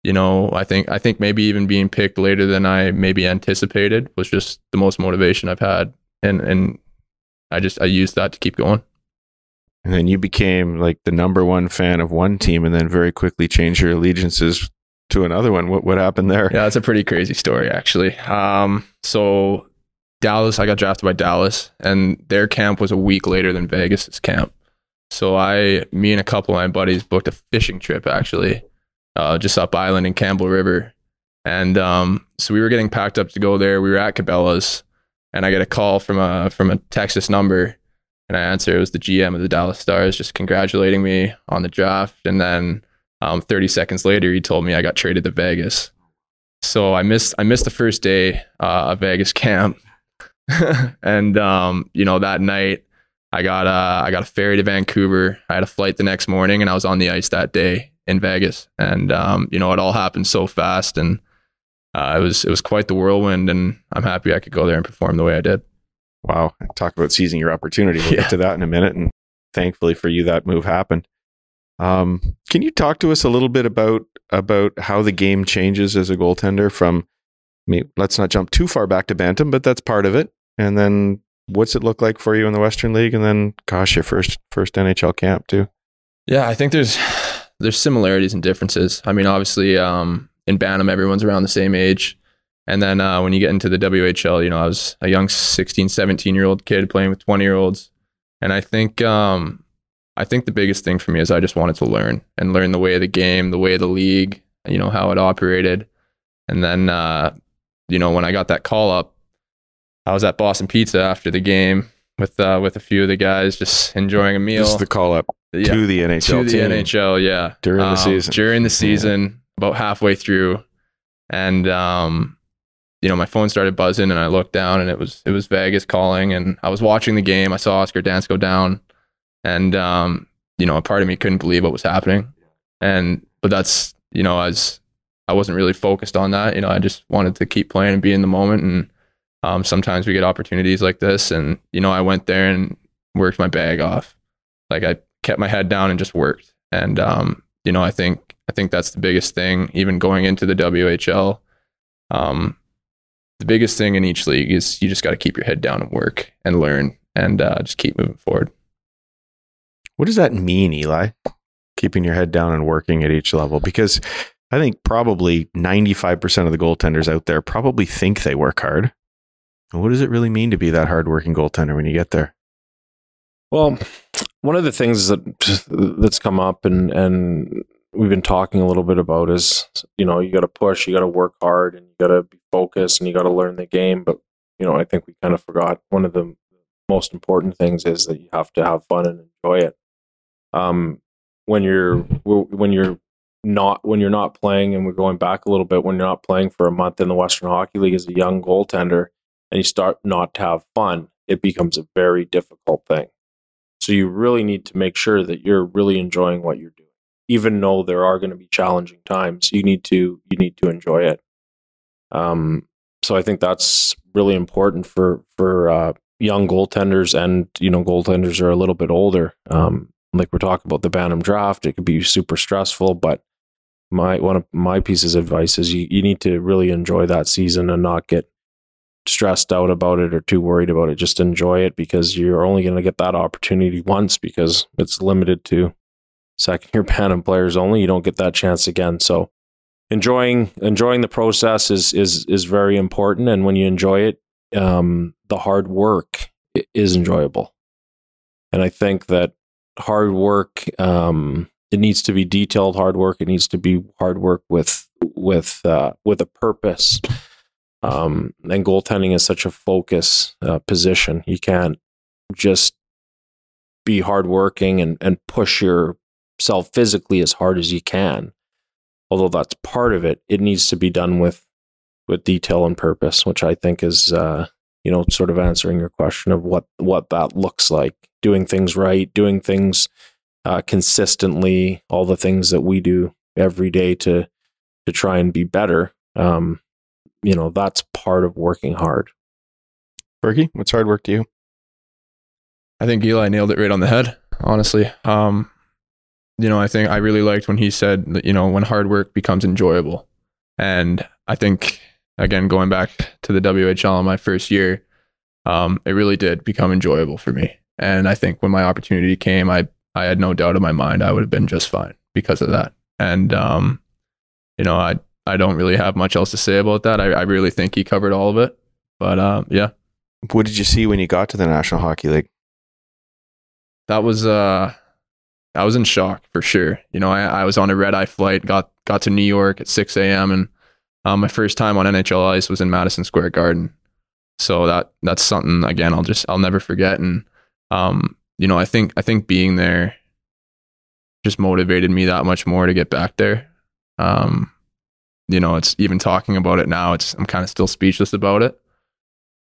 you know, I think I think maybe even being picked later than I maybe anticipated was just the most motivation I've had and and I just I used that to keep going. And then you became like the number one fan of one team, and then very quickly changed your allegiances to another one. What what happened there? Yeah, that's a pretty crazy story, actually. Um, so Dallas, I got drafted by Dallas, and their camp was a week later than Vegas's camp. So I, me and a couple of my buddies booked a fishing trip actually, uh, just up island in Campbell River, and um, so we were getting packed up to go there. We were at Cabela's, and I get a call from a from a Texas number, and I answer. It was the GM of the Dallas Stars, just congratulating me on the draft. And then um, 30 seconds later, he told me I got traded to Vegas. So I missed I missed the first day uh, of Vegas (laughs) camp, and um, you know that night I got uh, I got a ferry to Vancouver. I had a flight the next morning, and I was on the ice that day in Vegas. And um, you know it all happened so fast, and uh, it was it was quite the whirlwind, and I'm happy I could go there and perform the way I did. Wow, talk about seizing your opportunity. We'll yeah. get to that in a minute, and thankfully for you, that move happened. Um, can you talk to us a little bit about about how the game changes as a goaltender from? I mean, let's not jump too far back to Bantam, but that's part of it. And then, what's it look like for you in the Western League? And then, gosh, your first first NHL camp too. Yeah, I think there's there's similarities and differences. I mean, obviously, um, in Bantam, everyone's around the same age. And then uh, when you get into the WHL, you know, I was a young 16, 17 year old kid playing with 20 year olds. And I think, um, I think the biggest thing for me is I just wanted to learn and learn the way of the game, the way of the league, you know, how it operated. And then, uh, you know, when I got that call up, I was at Boston Pizza after the game with uh, with a few of the guys, just enjoying a meal. This is the call up Yeah, to the NHL to the team. NHL, yeah, During the Um, season. During the season, about halfway through, and um, you know, my phone started buzzing, and I looked down, and it was it was Vegas calling, and I was watching the game. I saw Oscar Dansk go down, and um, you know, a part of me couldn't believe what was happening, and but that's you know, as I wasn't really focused on that. You know, I just wanted to keep playing and be in the moment, and um, sometimes we get opportunities like this, and you know, I went there and worked my bag off. Like I kept my head down and just worked. And um, you know, I think I think that's the biggest thing. Even going into the WHL, um, the biggest thing in each league is you just got to keep your head down and work and learn and uh, just keep moving forward. What does that mean, Eli? Keeping your head down and working at each level? Because I think probably 95% of the goaltenders out there probably think they work hard. What does it really mean to be that hardworking goaltender when you get there? Well, one of the things that that's come up and and we've been talking a little bit about is you know you got to push, you got to work hard, and you got to be focused, and you got to learn the game. But you know, I think we kind of forgot one of the most important things is that you have to have fun and enjoy it. Um, when you're when you're not when you're not playing, and we're going back a little bit, when you're not playing for a month in the Western Hockey League as a young goaltender, and you start not to have fun, it becomes a very difficult thing. So you really need to make sure that you're really enjoying what you're doing. Even though there are going to be challenging times, you need to you need to enjoy it. Um, so I think that's really important for for uh, young goaltenders, and you know goaltenders are a little bit older. Um, like we're talking about the Bantam draft, it could be super stressful, but my one of my pieces of advice is you, you need to really enjoy that season and not get stressed out about it or too worried about it. Just enjoy it because you're only going to get that opportunity once because it's limited to second year Bantam players only. You don't get that chance again. So enjoying enjoying the process is is is very important. And when you enjoy it, um, the hard work is enjoyable. And I think that hard work um, it needs to be detailed hard work. It needs to be hard work with with uh, with a purpose um, and goaltending is such a focus uh, position. You can't just be hardworking and, and push yourself physically as hard as you can. Although that's part of it, it needs to be done with with detail and purpose, which I think is uh, you know sort of answering your question of what what that looks like. Doing things right, doing things uh, consistently, all the things that we do every day to to try and be better. Um, you know that's part of working hard Berkey, what's hard work to you? I think Eli nailed it right on the head, honestly. Um, you know, I think I really liked when he said that, you know, when hard work becomes enjoyable. And I think, again, going back to the WHL in my first year, um, it really did become enjoyable for me. And I think when my opportunity came, I, I had no doubt in my mind I would have been just fine because of that. And, um, you know, I, I don't really have much else to say about that. I, I really think he covered all of it. But um, yeah, What did you see when you got to the National Hockey League? that was uh I was in shock for sure. You know, I, I was on a red eye flight, got got to New York at six AM and um, my first time on NHL ice was in Madison Square Garden. So that that's something again I'll just I'll never forget. And um, you know, I think I think being there just motivated me that much more to get back there. Um, you know, it's even talking about it now, it's I'm kind of still speechless about it.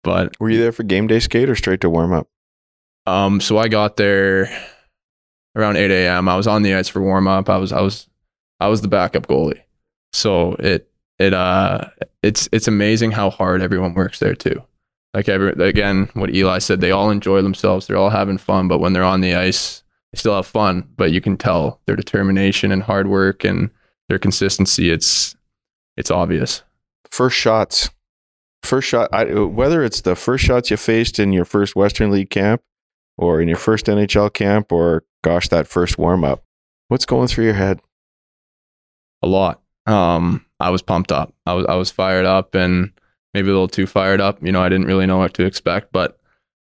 But Were you there for game day skate or straight to warm up? um, so I got there around 8 a.m. I was on the ice for warm up. I was I was I was the backup goalie. So it it uh it's it's amazing how hard everyone works there too. Like every again, what Eli said, they all enjoy themselves. They're all having fun, but when they're on the ice, they still have fun. But you can tell their determination and hard work and their consistency. It's it's obvious. First shots. First shot, I, whether it's the first shots you faced in your first Western League camp or in your first NHL camp or, gosh, that first warm up, what's going through your head? a lot. Um, I was pumped up. I was I was fired up, and maybe a little too fired up. You know, I didn't really know what to expect, but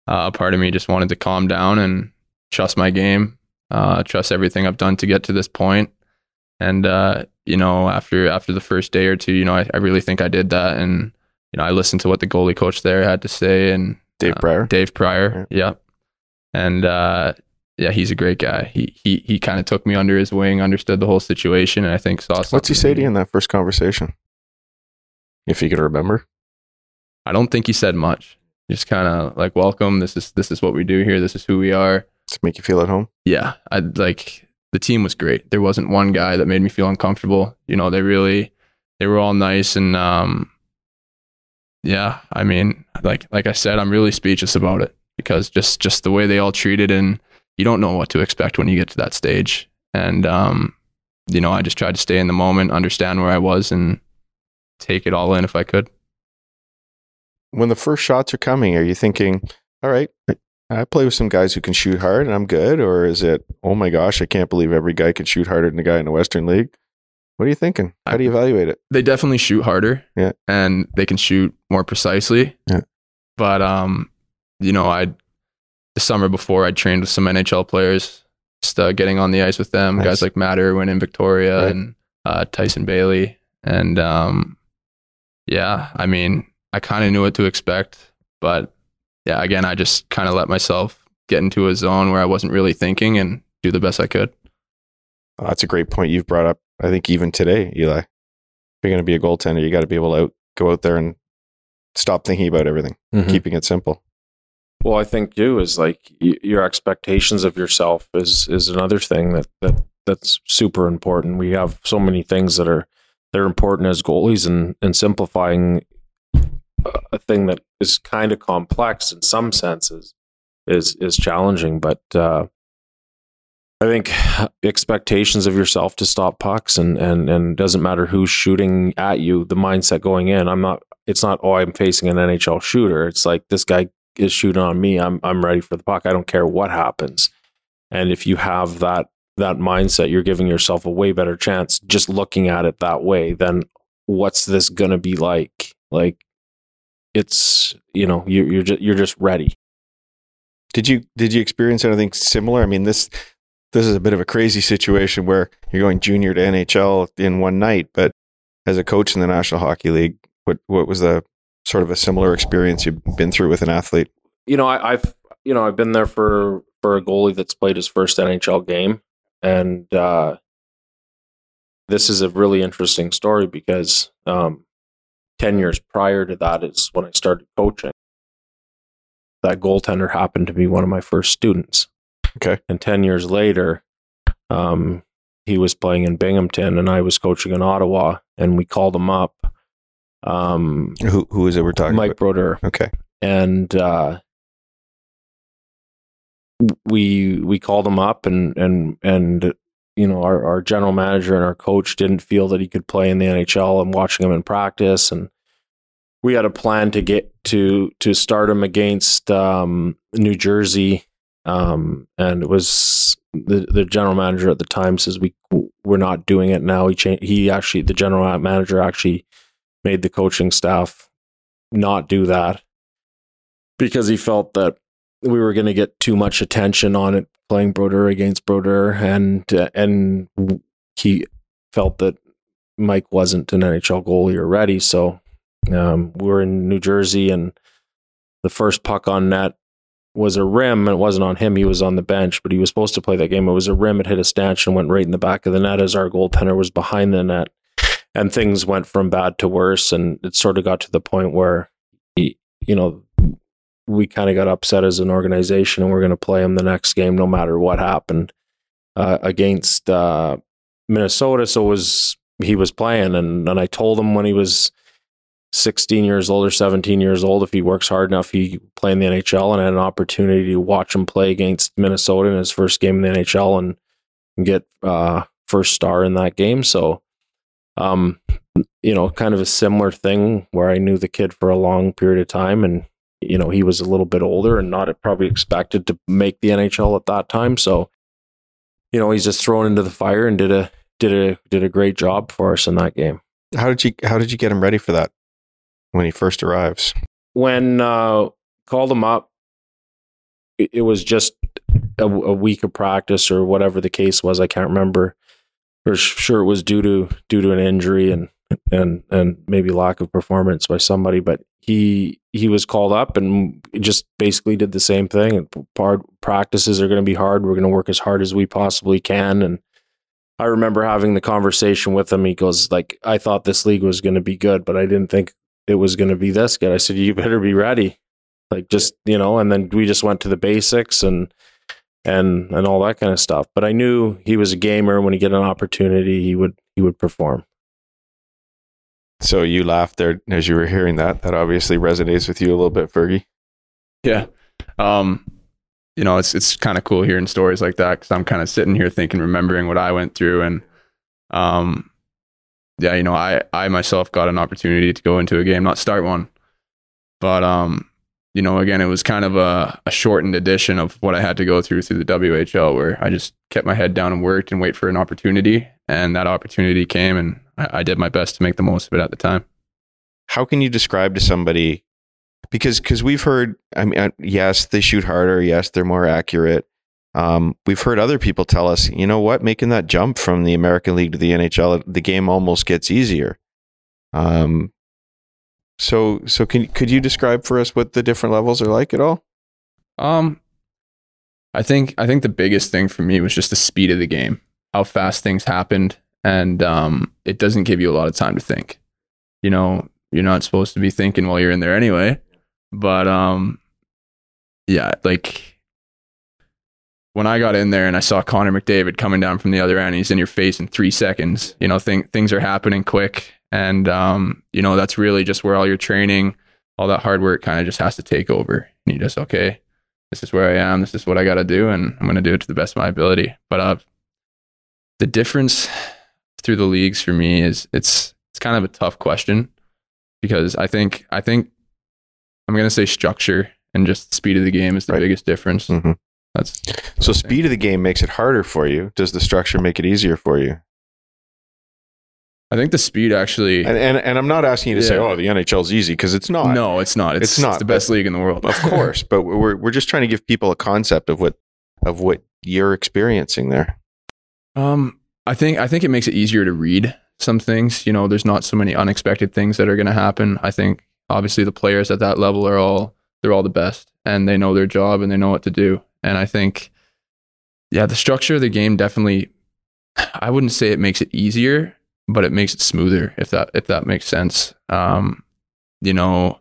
uh, a part of me just wanted to calm down and trust my game, uh, trust everything I've done to get to this point. And uh, you know, after after the first day or two, you know, I, I really think I did that, and you know, I listened to what the goalie coach there had to say, and Dave uh, Prior. Dave Prior, yep. And uh, yeah, he's a great guy. He he he kind of took me under his wing, understood the whole situation, and I think saw something. What's he say to you in that first conversation? If you could remember. I don't think he said much. Just kind of like, "Welcome. This is this is what we do here. This is who we are." To make you feel at home? Yeah, I like the team was great. There wasn't one guy that made me feel uncomfortable. You know, they really they were all nice and um yeah, I mean, like like I said, I'm really speechless about it because just just the way they all treated and you don't know what to expect when you get to that stage. And um you know, I just tried to stay in the moment, understand where I was and take it all in if I could. When the first shots are coming, are you thinking, all right, I play with some guys who can shoot hard and I'm good? Or is it, oh my gosh, I can't believe every guy can shoot harder than the guy in the Western League? What are you thinking? How do you evaluate it? they definitely shoot harder. Yeah. And they can shoot more precisely. Yeah. But um, you know, I the summer before I trained with some NHL players, just uh, getting on the ice with them, Nice. guys like Matt Irwin in Victoria Right. and uh, Tyson Barrie. And um, yeah, I mean, I kind of knew what to expect, but yeah, again, I just kind of let myself get into a zone where I wasn't really thinking and do the best I could. Oh, that's a great point you've brought up. I think even today, Eli, if you're going to be a goaltender, you got to be able to out, go out there and stop thinking about everything, Mhm. keeping it simple. Well, I think too is like y- your expectations of yourself is is another thing that that that's super important. We have so many things that are they're important as goalies, and and simplifying a- thing that is kind of complex in some senses is is challenging. But uh, I think expectations of yourself to stop pucks and and and doesn't matter who's shooting at you. The mindset going in, I'm not. It's not. Oh, I'm facing an NHL shooter. It's like this guy is shooting on me, I'm I'm ready for the puck. I don't care what happens. And if you have that that mindset, you're giving yourself a way better chance just looking at it that way than what's this gonna be like? Like it's you know you, you're just you're just ready. Did you did you experience anything similar? I mean this this is a bit of a crazy situation where you're going junior to NHL in one night, but as a coach in the National Hockey League, what what was the sort of a similar experience you've been through with an athlete? you know, I, I've you know I've been there for for a goalie that's played his first NHL game, and uh, this is a really interesting story because um, ten years prior to that is when I started coaching. That goaltender happened to be one of my first students. Okay. and ten years later, um, he was playing in Binghamton, and I was coaching in Ottawa, and we called him up. Um, Who who is it we're talking Mike about? Brodeur Okay. and uh, we we called him up and and and you know our, our general manager and our coach didn't feel that he could play in the NHL and watching him in practice and we had a plan to get to to start him against um, New Jersey um, and it was the the general manager at the time says we we're not doing it now he changed he actually the general manager actually made the coaching staff not do that because he felt that we were going to get too much attention on it playing Brodeur against Brodeur and uh, and he felt that Mike wasn't an NHL goalie already so um, we were in New Jersey and the first puck on net was a rim. It wasn't on him he was on the bench but he was supposed to play that game. It was a rim. It hit a stanchion and went right in the back of the net as our goaltender was behind the net and things went from bad to worse and it sort of got to the point where he, you know we kind of got upset as an organization and we're going to play him the next game no matter what happened uh, against uh, Minnesota. So was he was playing and, and I told him when he was 16 years old or 17 years old if he works hard enough he play in the NHL and I had an opportunity to watch him play against Minnesota in his first game in the NHL and, and get uh, first star in that game. So um, you know, kind of a similar thing where I knew the kid for a long period of time and, you know, he was a little bit older and not probably expected to make the NHL at that time. So, you know, he's just thrown into the fire and did a, did a, did a great job for us in that game. How did you how did you get him ready for that? when he first arrives? When uh, called him up, it, it was just a, a week of practice or whatever the case was. I can't remember. For sure, it was due to due to an injury and and and maybe lack of performance by somebody, but he he was called up and just basically did the same thing. And hard practices are going to be hard. We're going to work as hard as we possibly can. And I remember having the conversation with him. He goes like, "I thought this league was going to be good, but I didn't think it was going to be this good." I said, "You better be ready." Like just you know, and then we just went to the basics and and and all that kind of stuff. But I knew he was a gamer. When he get an opportunity, he would he would perform. So you laughed there as you were hearing that. That obviously resonates with you a little bit, Fergie. Yeah. Um, you know, it's it's kind of cool hearing stories like that because I'm kind of sitting here thinking, remembering what I went through, and um, yeah, you know, I I myself got an opportunity to go into a game, not start one, but um, you know, again, it was kind of a, a shortened edition of what I had to go through through the WHL, where I just kept my head down and worked and wait for an opportunity, and that opportunity came, and I, I did my best to make the most of it at the time. How can you describe to somebody because because we've heard I mean uh, yes they shoot harder. Yes they're more accurate. Um, we've heard other people tell us you know what? Making that jump from the American League to the NHL the game almost gets easier. Um, so so can could you describe for us what the different levels are like at all Um, I think I think the biggest thing for me was just the speed of the game, how fast things happened, and um, it doesn't give you a lot of time to think. You know, you're not supposed to be thinking while you're in there anyway. But um, yeah, like when I got in there and I saw Connor McDavid coming down from the other end, he's in your face in three seconds. You know, thing, things are happening quick, and um, you know that's really just where all your training, all that hard work, kind of just has to take over. And you just okay, this is where I am. This is what I got to do, and I'm going to do it to the best of my ability. But uh, the difference through the leagues for me is it's it's kind of a tough question because I think I think I'm going to say structure and just speed of the game is the Right. biggest difference. Mhm. That's so speed of the game makes it harder for you does the structure make it easier for you I think the speed actually. and and, and I'm not asking you to say oh the NHL's easy because it's not no, it's not. It's, It's not, It's the best league in the world. of (laughs) course but we're we're just trying to give people a concept of what of what you're experiencing there Um, I think I think it makes it easier to read some things. You know, there's not so many unexpected things that are going to happen. I think obviously the players at that level are all they're all the best and they know their job and they know what to do. And I think, yeah, the structure of the game definitely. (sighs) I wouldn't say it makes it easier, but it makes it smoother if that if that makes sense. Um, you know,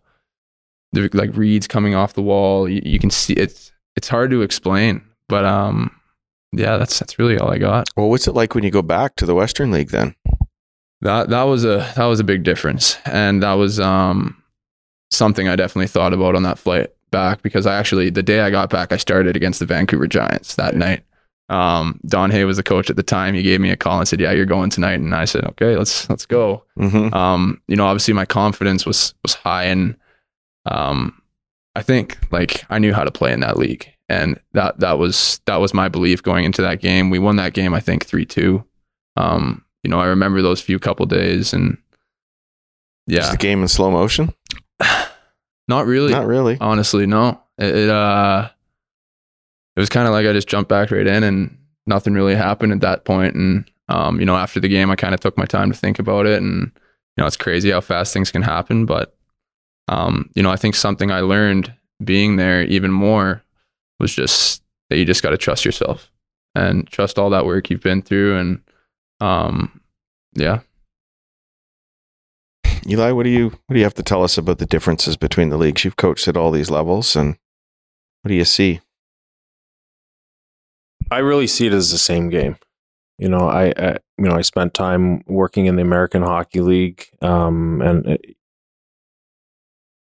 the like reads coming off the wall, you, you can see it's it's hard to explain, but um, yeah, that's that's really all I got. well what's it like when you go back to the Western League then That that was a that was a big difference, and that was um something I definitely thought about on that flight back because I actually the day I got back I started against the Vancouver Giants that night. Um, Don Hay was the coach at the time. He gave me a call and said, "Yeah, you're going tonight," and I said, "Okay, let's let's go." mm-hmm. Um, you know, obviously my confidence was was high, and um, I think like I knew how to play in that league, and that that was that was my belief going into that game. We won that game, I think three two. Um, you know, I remember those few couple days, and is yeah, the game in slow motion (sighs) not really, not really honestly, no. It, it uh, it was kind of like I just jumped back right in, and nothing really happened at that point. And um, you know, after the game, I kind of took my time to think about it, and you know, it's crazy how fast things can happen. But um, you know, I think something I learned being there even more was just that you just got to trust yourself and trust all that work you've been through, and um, yeah. Eli, what do you what do you have to tell us about the differences between the leagues? You've coached at all these levels, and what do you see? I really see it as the same game. You know, I, I you know I spent time working in the American Hockey League, um, and it-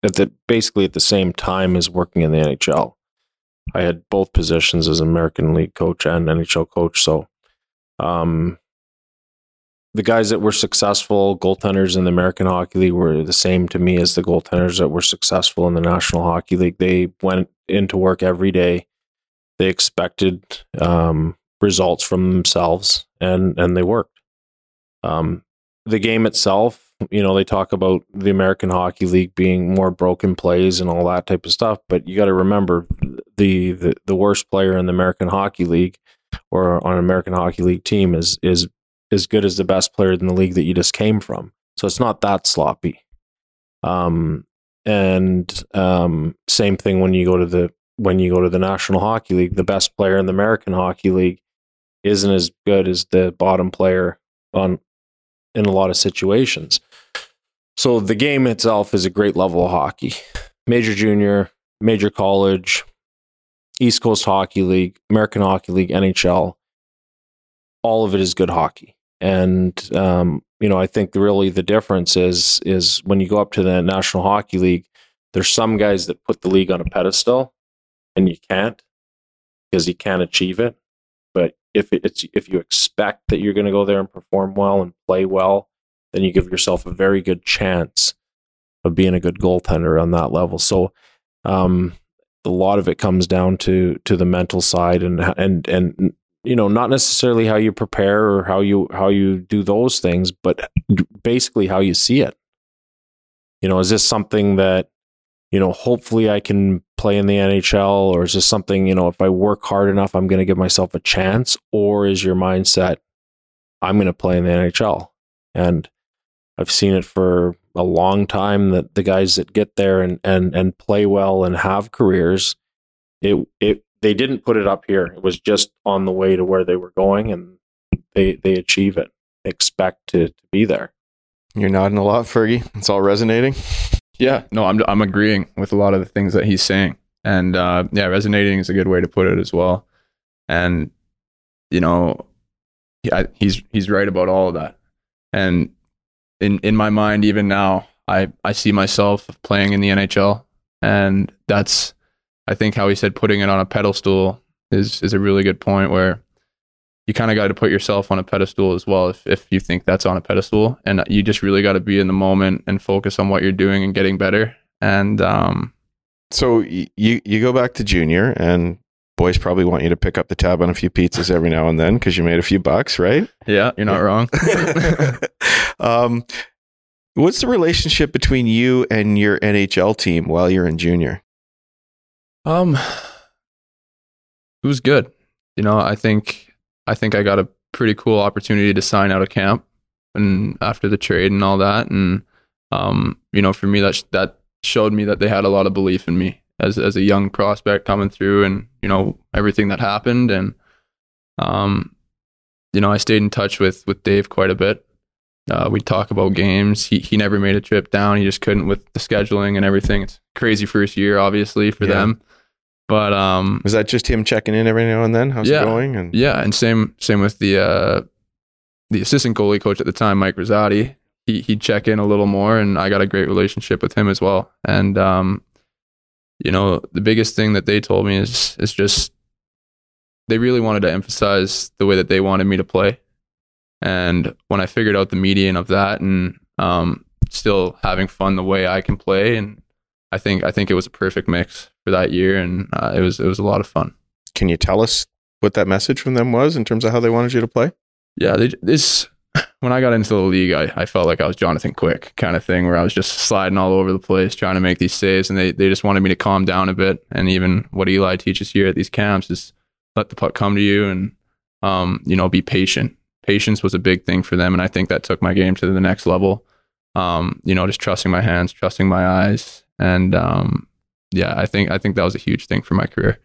at the basically at the same time as working in the NHL. I had both positions as American League coach and NHL coach. So, um, the guys that were successful goaltenders in the American Hockey League were the same to me as the goaltenders that were successful in the National Hockey League. They went into work every day. They expected um, results from themselves, and and they worked. Um, the game itself you know, they talk about the American Hockey League being more broken plays and all that type of stuff, but you got to remember the, the the worst player in the American Hockey League or on an American Hockey League team is is as good as the best player in the league that you just came from. So it's not that sloppy. Um, and um, same thing when you go to the when you go to the National Hockey League, the best player in the American Hockey League isn't as good as the bottom player on in a lot of situations. So the game itself is a great level of hockey. Major junior, major college, East Coast Hockey League, American Hockey League, NHL. All of it is good hockey. And um, you know, I think really the difference is is when you go up to the National Hockey League, there's some guys that put the league on a pedestal and you can't because you can't achieve it. But if it's if you expect that you're going to go there and perform well and play well, then you give yourself a very good chance of being a good goaltender on that level. So um, a lot of it comes down to to the mental side and and and you know not necessarily how you prepare or how you how you do those things, but basically how you see it. You know, is this something that you know, hopefully I can play in the NHL, or is this something, you know, if I work hard enough, I'm going to give myself a chance? Or is your mindset, I'm going to play in the NHL? And I've seen it for a long time that the guys that get there and, and, and play well and have careers, it, it, they didn't put it up here. It was just on the way to where they were going and they, they achieve it, expect to, to be there. You're nodding a lot, Fergie. It's all resonating. Yeah, no, I'm I'm agreeing with a lot of the things that he's saying, and uh, yeah, resonating is a good way to put it as well. And you know, he's he's right about all of that. And in in my mind, even now, I I see myself playing in the NHL, and that's I think how he said putting it on a pedestal is is a really good point where you kind of got to put yourself on a pedestal as well if, if you think that's on a pedestal. And you just really got to be in the moment and focus on what you're doing and getting better. And um, so you you go back to junior and boys probably want you to pick up the tab on a few pizzas every now and then because you made a few bucks right? Yeah you're not wrong. (laughs) Um, what's the relationship between you and your nhl team while you're in junior? Um it was good. You know i think I think I got a pretty cool opportunity to sign out of camp and after the trade and all that. And, um, you know, for me, that, sh- that showed me that they had a lot of belief in me as, as a young prospect coming through and, you know, everything that happened. And, um, you know, I stayed in touch with, with Dave quite a bit. Uh, we'd talk about games. He, he never made a trip down. He just couldn't with the scheduling and everything. It's crazy first year, obviously, for yeah. them. But um, was that just him checking in every now and then? How's yeah, it going? And yeah, and same same with the uh, the assistant goalie coach at the time, Mike Rosati. He he'd check in a little more, and I got a great relationship with him as well. And um, you know, the biggest thing that they told me is is just they really wanted to emphasize the way that they wanted me to play. And when I figured out the median of that, and um, still having fun the way I can play, and I think I think it was a perfect mix for that year, and uh, it was it was a lot of fun. Can you tell us what that message from them was in terms of how they wanted you to play? Yeah, they, this (sighs) when I got into the league, I, I felt like I was Jonathan Quick kind of thing, where I was just sliding all over the place trying to make these saves, and they they just wanted me to calm down a bit. And even what Eli teaches here at these camps is let the puck come to you, and um, you know, be patient. Patience was a big thing for them, and I think that took my game to the next level. Um, you know, just trusting my hands, trusting my eyes, and um, yeah, I think I think that was a huge thing for my career.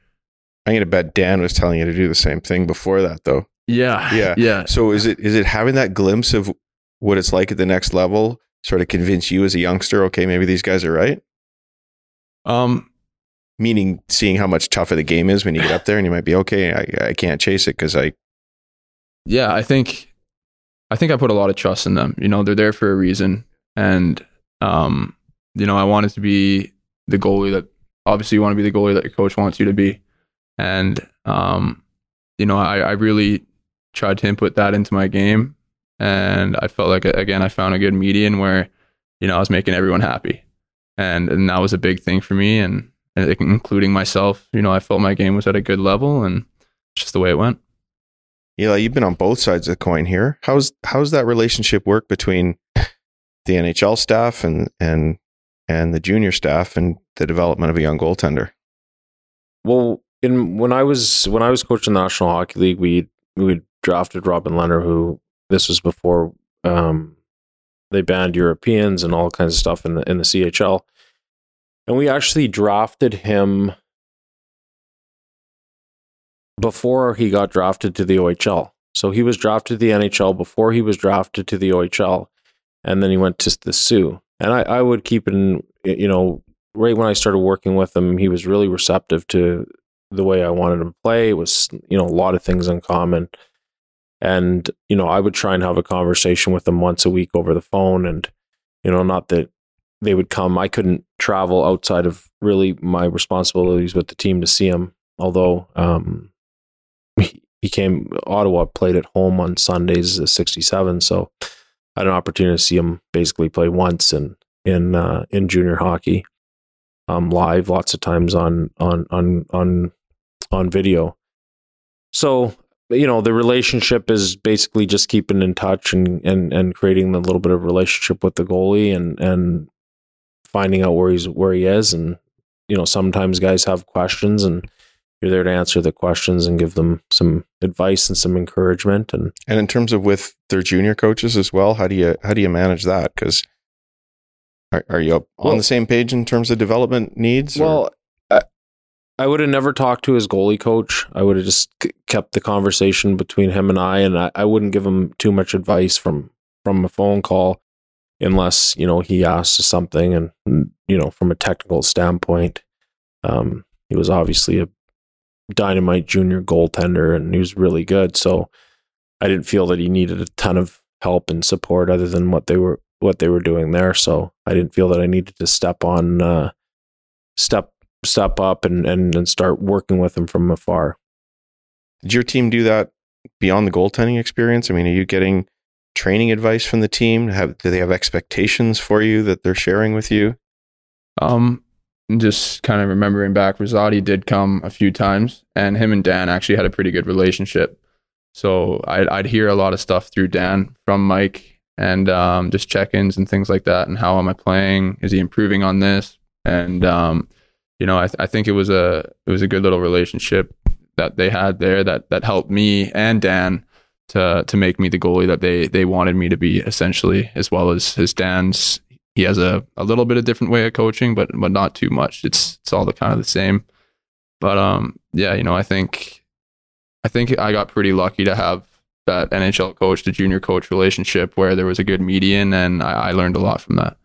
I'm gonna bet Dan was telling you to do the same thing before that, though. Yeah, yeah, yeah. So is it is it having that glimpse of what it's like at the next level sort of convince you as a youngster? Okay, maybe these guys are right. Um, meaning seeing how much tougher the game is when you get up there, and you might be okay. I I can't chase it because I. Yeah, I think, I think I put a lot of trust in them. You know, they're there for a reason, and um, you know, I wanted to be the goalie that obviously you want to be the goalie that your coach wants you to be. And, um, you know, I, I really tried to input that into my game. And I felt like, again, I found a good median where, you know, I was making everyone happy. And, and that was a big thing for me. And, including myself, you know, I felt my game was at a good level and it's just the way it went. Yeah, you've been on both sides of the coin here. How's how's that relationship work between the NHL staff and and and the junior staff and the development of a young goaltender? Well, in when I was when I was coaching the National Hockey League, we we drafted Robin Lehner, who this was before um, they banned Europeans and all kinds of stuff in the in the CHL, and we actually drafted him before he got drafted to the OHL. So he was drafted to the NHL before he was drafted to the OHL, and then he went to the Soo. And I, I would keep in, you know, right when I started working with him, he was really receptive to the way I wanted him to play. It was, you know, a lot of things in common. And, you know, I would try and have a conversation with him once a week over the phone. And, you know, not that they would come. I couldn't travel outside of really my responsibilities with the team to see him. Although um, he, he came, Ottawa played at home on Sundays, the 67. So Had an opportunity to see him basically play once in, in, uh, in junior hockey um, live lots of times on, on, on, on, on video. So you know the relationship is basically just keeping in touch and and and creating a little bit of relationship with the goalie and and finding out where he's where he is and you know sometimes guys have questions and you're there to answer the questions and give them some advice and some encouragement and And in terms of with their junior coaches as well, how do you how do you manage that? Because are, are you up on Well- the same page in terms of development needs? well I, I would have never talked to his goalie coach i would have just kept the conversation between him and i and I, I wouldn't give him too much advice from from a phone call unless you know he asked something and you know from a technical standpoint um he was obviously a dynamite junior goaltender and he was really good so i didn't feel that he needed a ton of help and support other than what they were what they were doing there so i didn't feel that i needed to step on uh step step up and and, and start working with him from afar Did your team do that beyond the goaltending experience? I mean, are you getting training advice from the team? Have do they have expectations for you that they're sharing with you? Um, just kind of remembering back, Rosati did come a few times, and him and Dan actually had a pretty good relationship. So I'd, I'd hear a lot of stuff through Dan from Mike, and um, just check-ins and things like that. And how am I playing? Is he improving on this? And um, you know, I, th- I think it was a it was a good little relationship that they had there that that helped me and Dan to to make me the goalie that they they wanted me to be essentially, as well as his Dan's he has a, a little bit of different way of coaching, but but not too much. It's it's all the kind of the same. But um yeah, you know, I think I think I got pretty lucky to have that NHL coach to junior coach relationship where there was a good median and I, I learned a lot from that.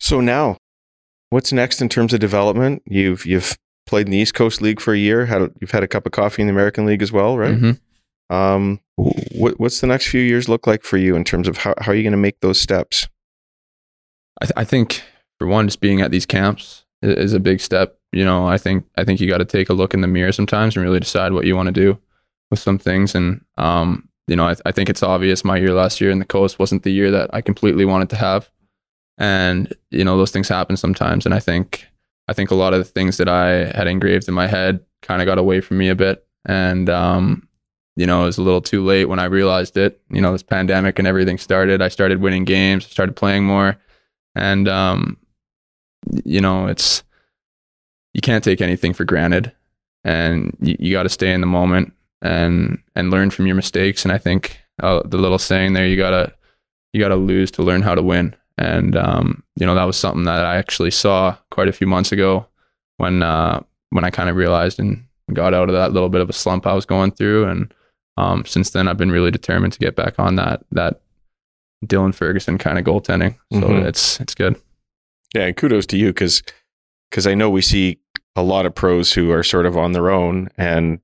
So now, what's next in terms of development? You've you've played in the East Coast League for a year. Had a, you've had a cup of coffee in the American League as well, right? Mhm. Um, what what's the next few years look like for you in terms of how how are you going to make those steps? I, th- I think for one, just being at these camps i- is a big step. You know, I think I think you got to take a look in the mirror sometimes and really decide what you want to do with some things. And um, you know, I, th- I think it's obvious my year last year in the coast wasn't the year that I completely wanted to have. And you know, those things happen sometimes. And I think I think a lot of the things that I had engraved in my head kind of got away from me a bit. And um, you know, it was a little too late when I realized it. You know, this pandemic and everything started. I started winning games, I started playing more and um you know it's you can't take anything for granted. And you, you got to stay in the moment and and learn from your mistakes. And i think uh, the little saying there you gotta you gotta lose to learn how to win. And um you know that was something that i actually saw quite a few months ago when uh when i kind of realized and got out of that little bit of a slump i was going through. And um since then i've been really determined to get back on that that Dylan Ferguson kind of goaltending. So Mhm. it's it's good. Yeah, and kudos to you because because I know we see a lot of pros who are sort of on their own and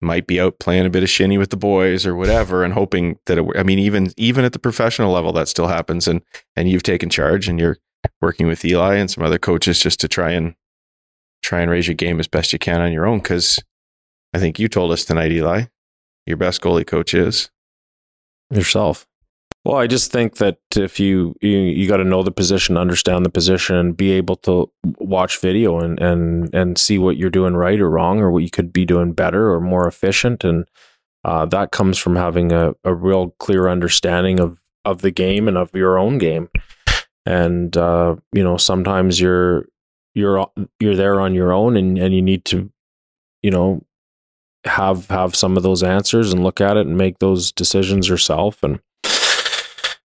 might be out playing a bit of shinny with the boys or whatever, and hoping that it. I mean, even even at the professional level, that still happens. And and you've taken charge and you're working with Eli and some other coaches just to try and try and raise your game as best you can on your own. Because I think you told us tonight, Eli, your best goalie coach is. yourself. Well, I just think that if you you, you got to know the position, understand the position, be able to watch video and and and see what you're doing right or wrong, or what you could be doing better or more efficient, and uh, that comes from having a, a real clear understanding of of the game and of your own game. and uh, you know sometimes you're you're you're there on your own and and you need to you know have have some of those answers and look at it and make those decisions yourself and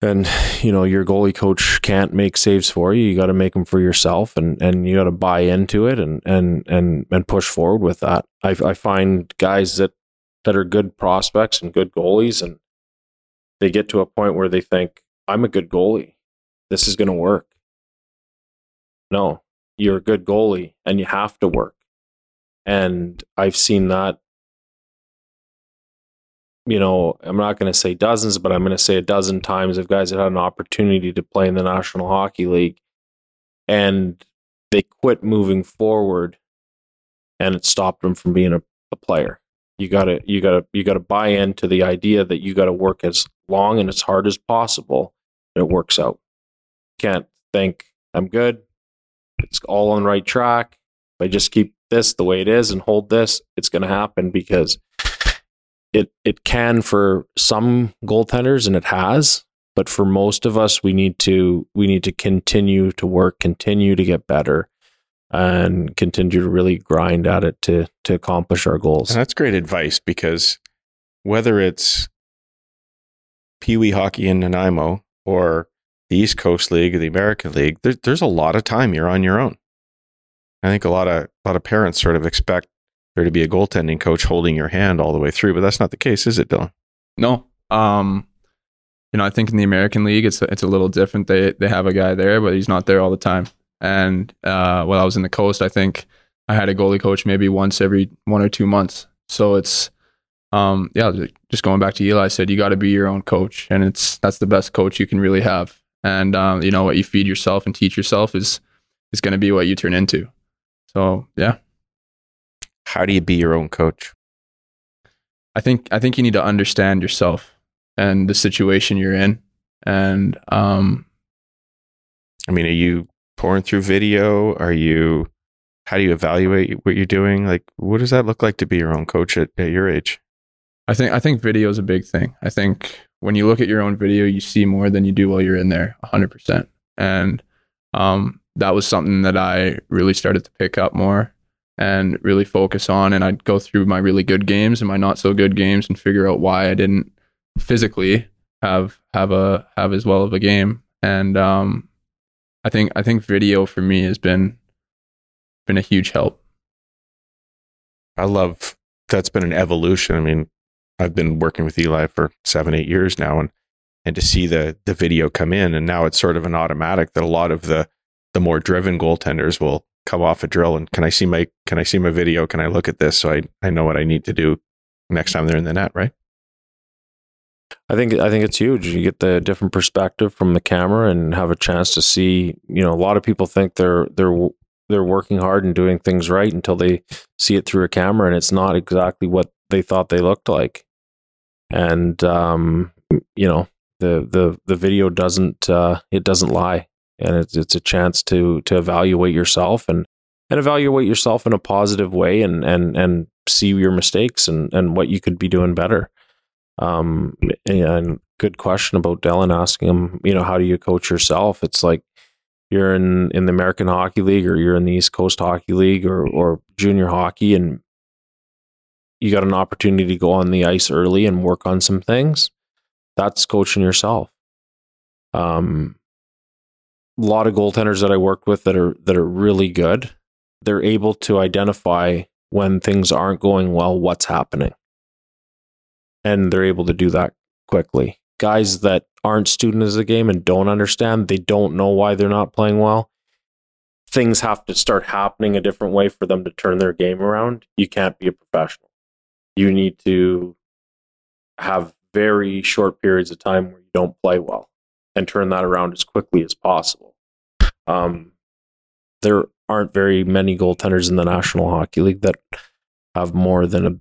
and you know your goalie coach can't make saves for you. You got to make them for yourself and and you got to buy into it and and and and push forward with that. I, I find guys that that are good prospects and good goalies and they get to a point where they think i'm a good goalie. This is going to work. No. You're a good goalie and you have to work. And i've seen that you know, I'm not going to say dozens, but I'm going to say a dozen times of guys that had an opportunity to play in the National Hockey League and they quit moving forward and it stopped them from being a, a player. You gotta, you gotta, you gotta buy into the idea that you gotta work as long and as hard as possible and it works out. Can't think I'm good. It's all on right track. If I just keep this the way it is and hold this, it's going to happen because it it can for some goaltenders and it has but for most of us we need to we need to continue to work continue to get better and continue to really grind at it to to accomplish our goals. And that's great advice because whether it's pee wee hockey in nanaimo or the east coast league or the american league there, there's a lot of time you're on your own. I think a lot of a lot of parents sort of expect there to be a goaltending coach holding your hand all the way through, but that's not the case, is it, Dylan? No. Um, you know, I think in the American League, it's it's a little different. They they have a guy there, but he's not there all the time. And uh, while I was in the coast, I think I had a goalie coach maybe once every one or two months. So it's um, yeah, just going back to Eli said, you got to be your own coach, and it's that's the best coach you can really have. And um, you know what you feed yourself and teach yourself is is going to be what you turn into. So yeah how do you be your own coach? I think I think you need to understand yourself and the situation you're in. And um I mean, are you pouring through video? Are you how do you evaluate what you're doing? Like what does that look like to be your own coach at, at your age? I think I think video is a big thing. I think when you look at your own video, you see more than you do while you're in there, 100%. And um, that was something that I really started to pick up more and really focus on. And I'd go through my really good games and my not so good games and figure out why I didn't physically have have a have as well of a game. And um, I think I think video for me has been been a huge help. I love that's been an evolution. I mean, I've been working with Eli for seven, eight years now, and and to see the the video come in, and now it's sort of an automatic that a lot of the the more driven goaltenders will come off a drill and can I see my can I see my video? Can I look at this so I, I know what I need to do next time they're in the net, right? I think I think it's huge. You get the different perspective from the camera and have a chance to see. You know, a lot of people think they're they're they're working hard and doing things right until they see it through a camera, and it's not exactly what they thought they looked like. And um, you know, the the the video doesn't uh, it doesn't lie and it's it's a chance to to evaluate yourself and and evaluate yourself in a positive way and and and see your mistakes and and what you could be doing better. Um, and good question about Dylan asking him, you know, how do you coach yourself? It's like you're in in the American Hockey League or you're in the East Coast Hockey League or or junior hockey and you got an opportunity to go on the ice early and work on some things. That's coaching yourself. Um, lot of goaltenders that I work with that are that are really good. They're able to identify when things aren't going well, what's happening. And they're able to do that quickly. Guys that aren't students of the game and don't understand, they don't know why they're not playing well. Things have to start happening a different way for them to turn their game around. You can't be a professional. You need to have very short periods of time where you don't play well and turn that around as quickly as possible. Um, there aren't very many goaltenders in the National Hockey League that have more than a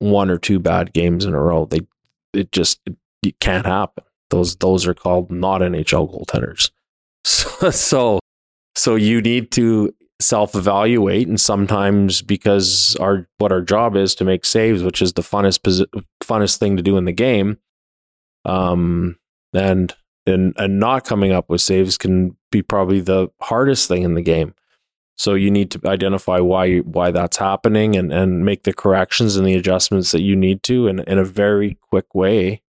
one or two bad games in a row. They it just it, it can't happen. Those those are called not NHL goaltenders. (laughs) So, so so you need to self evaluate and sometimes because our what our job is to make saves, which is the funnest funnest thing to do in the game. Um and and and not coming up with saves can be probably the hardest thing in the game. So you need to identify why why that's happening and and make the corrections and the adjustments that you need to in, in a very quick way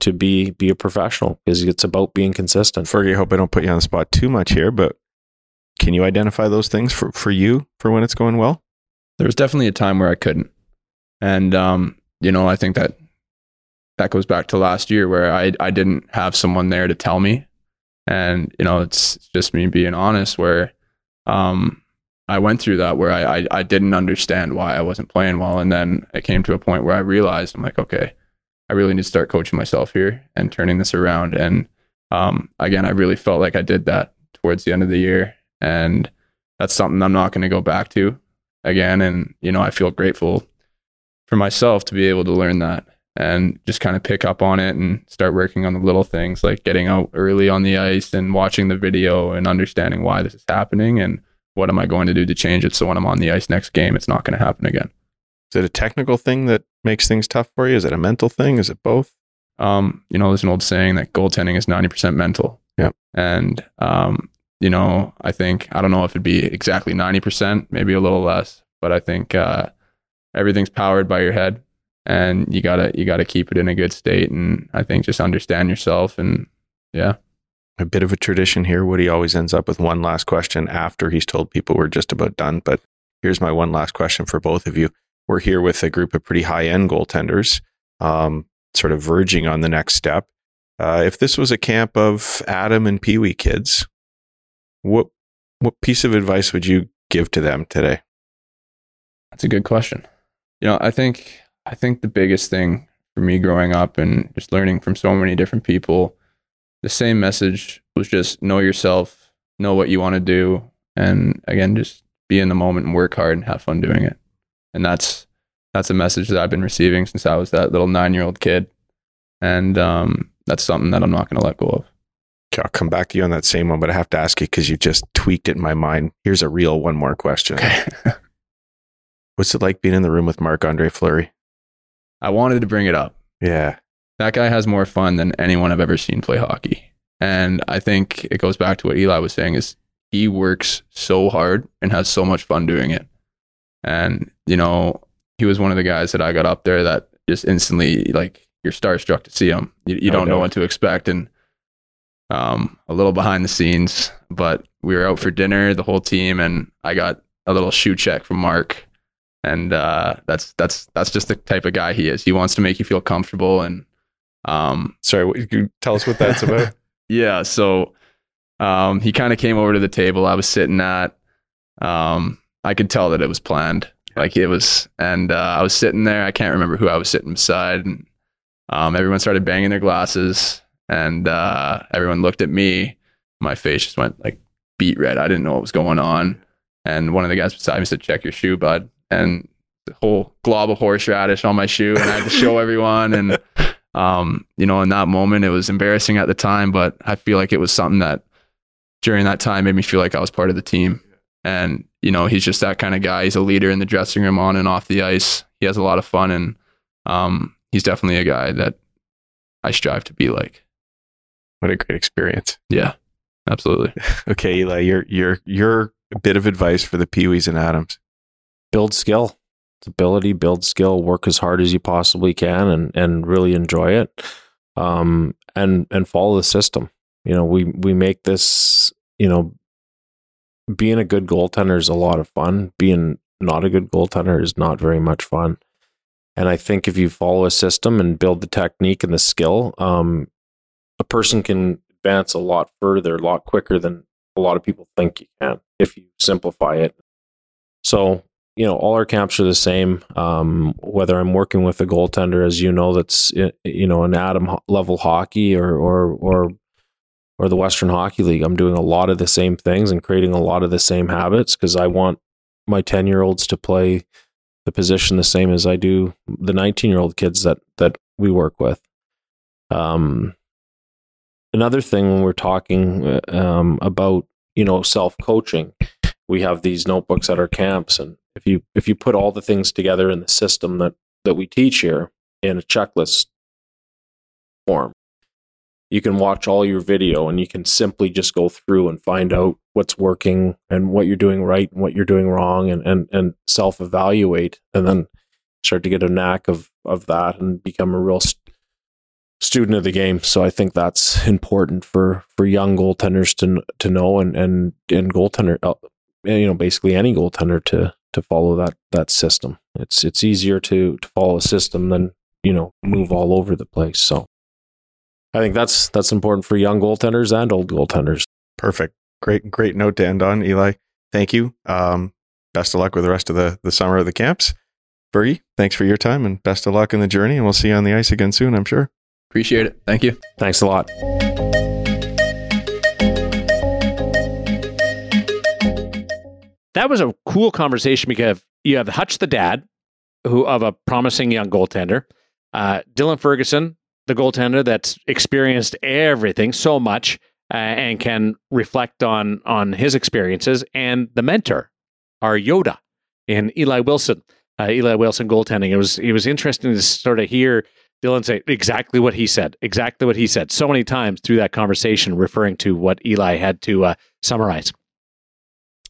to be be a professional because it's about being consistent. Fergie, I hope I don't put you on the spot too much here, but can you identify those things for, for you for when it's going well? There was definitely a time where I couldn't. And um, you know, I think that that goes back to last year where I I didn't have someone there to tell me. And, you know, it's just me being honest where um I went through that where I, I I didn't understand why I wasn't playing well. And then it came to a point where I realized I'm like, okay, I really need to start coaching myself here and turning this around. And um, again, I really felt like I did that towards the end of the year. And that's something I'm not going to go back to again. And, you know, I feel grateful for myself to be able to learn that and just kind of pick up on it and start working on the little things like getting out early on the ice and watching the video and understanding why this is happening and what am I going to do to change it so when I'm on the ice next game, it's not going to happen again. Is it a technical thing that makes things tough for you? Is it a mental thing? Is it both? Um, you know, there's an old saying that goaltending is 90% mental. Yeah. And, um, you know, I think, I don't know if it'd be exactly 90%, maybe a little less, but I think, uh, everything's powered by your head and you gotta, you gotta keep it in a good state. And I think just understand yourself and yeah. A bit of a tradition here. Woody always ends up with one last question after he's told people we're just about done. But here's my one last question for both of you we're here with a group of pretty high end goaltenders, um, sort of verging on the next step. Uh, if this was a camp of Atom and Pee Wee kids, what what piece of advice would you give to them today? That's a good question. You know, I think I think the biggest thing for me growing up and just learning from so many different people, the same message was just know yourself, know what you want to do, and again, just be in the moment and work hard and have fun doing it and that's that's a message that I've been receiving since I was that little nine year old kid, and um, that's something that I'm not going to let go of. Okay, I'll come back to you on that same one, but I have to ask you because you just tweaked it in my mind. Here's a real one more question. Okay. (laughs) What's it like being in the room with Marc Andre Fleury? I wanted to bring it up. Yeah. That guy has more fun than anyone I've ever seen play hockey. And I think it goes back to what Eli was saying is he works so hard and has so much fun doing it. And, you know, he was one of the guys that I got up there that just instantly, like, you're starstruck to see him. You, you don't know what to expect. And um, a little behind the scenes, but we were out for dinner, the whole team, and I got a little shoe check from Marc. And uh, that's that's that's just the type of guy he is. He wants to make you feel comfortable. And um, sorry, you tell us what that's about? (laughs) yeah, so um, he kind of came over to the table I was sitting at. Um, I could tell that it was planned. Like it was, and uh, I was sitting there. I can't remember who I was sitting beside, and um, everyone started banging their glasses, and uh, everyone looked at me. My face just went like beat red. I didn't know what was going on, and one of the guys beside me said, "Check your shoe, bud." And the whole glob of horseradish on my shoe, and I had to show (laughs) everyone. And um, you know, in that moment, it was embarrassing at the time, but I feel like it was something that during that time made me feel like I was part of the team. And you know, he's just that kind of guy. He's a leader in the dressing room, on and off the ice. He has a lot of fun, and um, he's definitely a guy that I strive to be like. What a great experience! Yeah, absolutely. (laughs) okay, Eli, your your your bit of advice for the Peewees and Atoms: build skill, it's ability, build skill, work as hard as you possibly can, and and really enjoy it, um, and and follow the system. You know, we we make this you know being a good goaltender is a lot of fun. Being not a good goaltender is not very much fun. And I think if you follow a system and build the technique and the skill, um, a person can advance a lot further, a lot quicker than a lot of people think you can if you simplify it. So, you know, all our camps are the same. Um, whether I'm working with a goaltender, as you know, that's you know an Atom level hockey, or or or or the Western Hockey League. I'm doing a lot of the same things and creating a lot of the same habits because I want my 10 year olds to play the position the same as I do the 19 year old kids that, that we work with. Um, another thing when we're talking um, about, you know, self coaching, we have these notebooks at our camps. And if you, if you put all the things together in the system that, that we teach here in a checklist form, you can watch all your video and you can simply just go through and find out what's working and what you're doing right and what you're doing wrong and and, and self evaluate and then start to get a knack of of that and become a real st- student of the game. So I think that's important for for young goaltenders to to know and and and goaltender uh, you know basically any goaltender to to follow that that system. It's it's easier to to follow a system than you know move all over the place. So I think that's that's important for young goaltenders and old goaltenders. Perfect. Great, great note to end on, Eli. Thank you. Um, best of luck with the rest of the, the summer of the camps. Fergie, thanks for your time and best of luck in the journey. And we'll see you on the ice again soon, I'm sure. Appreciate it. Thank you. Thanks a lot. That was a cool conversation because you have Hutch the dad, who of a promising young goaltender, uh, Dylan Ferguson, the goaltender that's experienced everything so much uh, and can reflect on on his experiences, and the mentor, our Yoda, in Eli Wilson, uh, Eli Wilson goaltending. It was it was interesting to sort of hear Dylan say exactly what he said, exactly what he said, so many times through that conversation, referring to what Eli had to uh, summarize.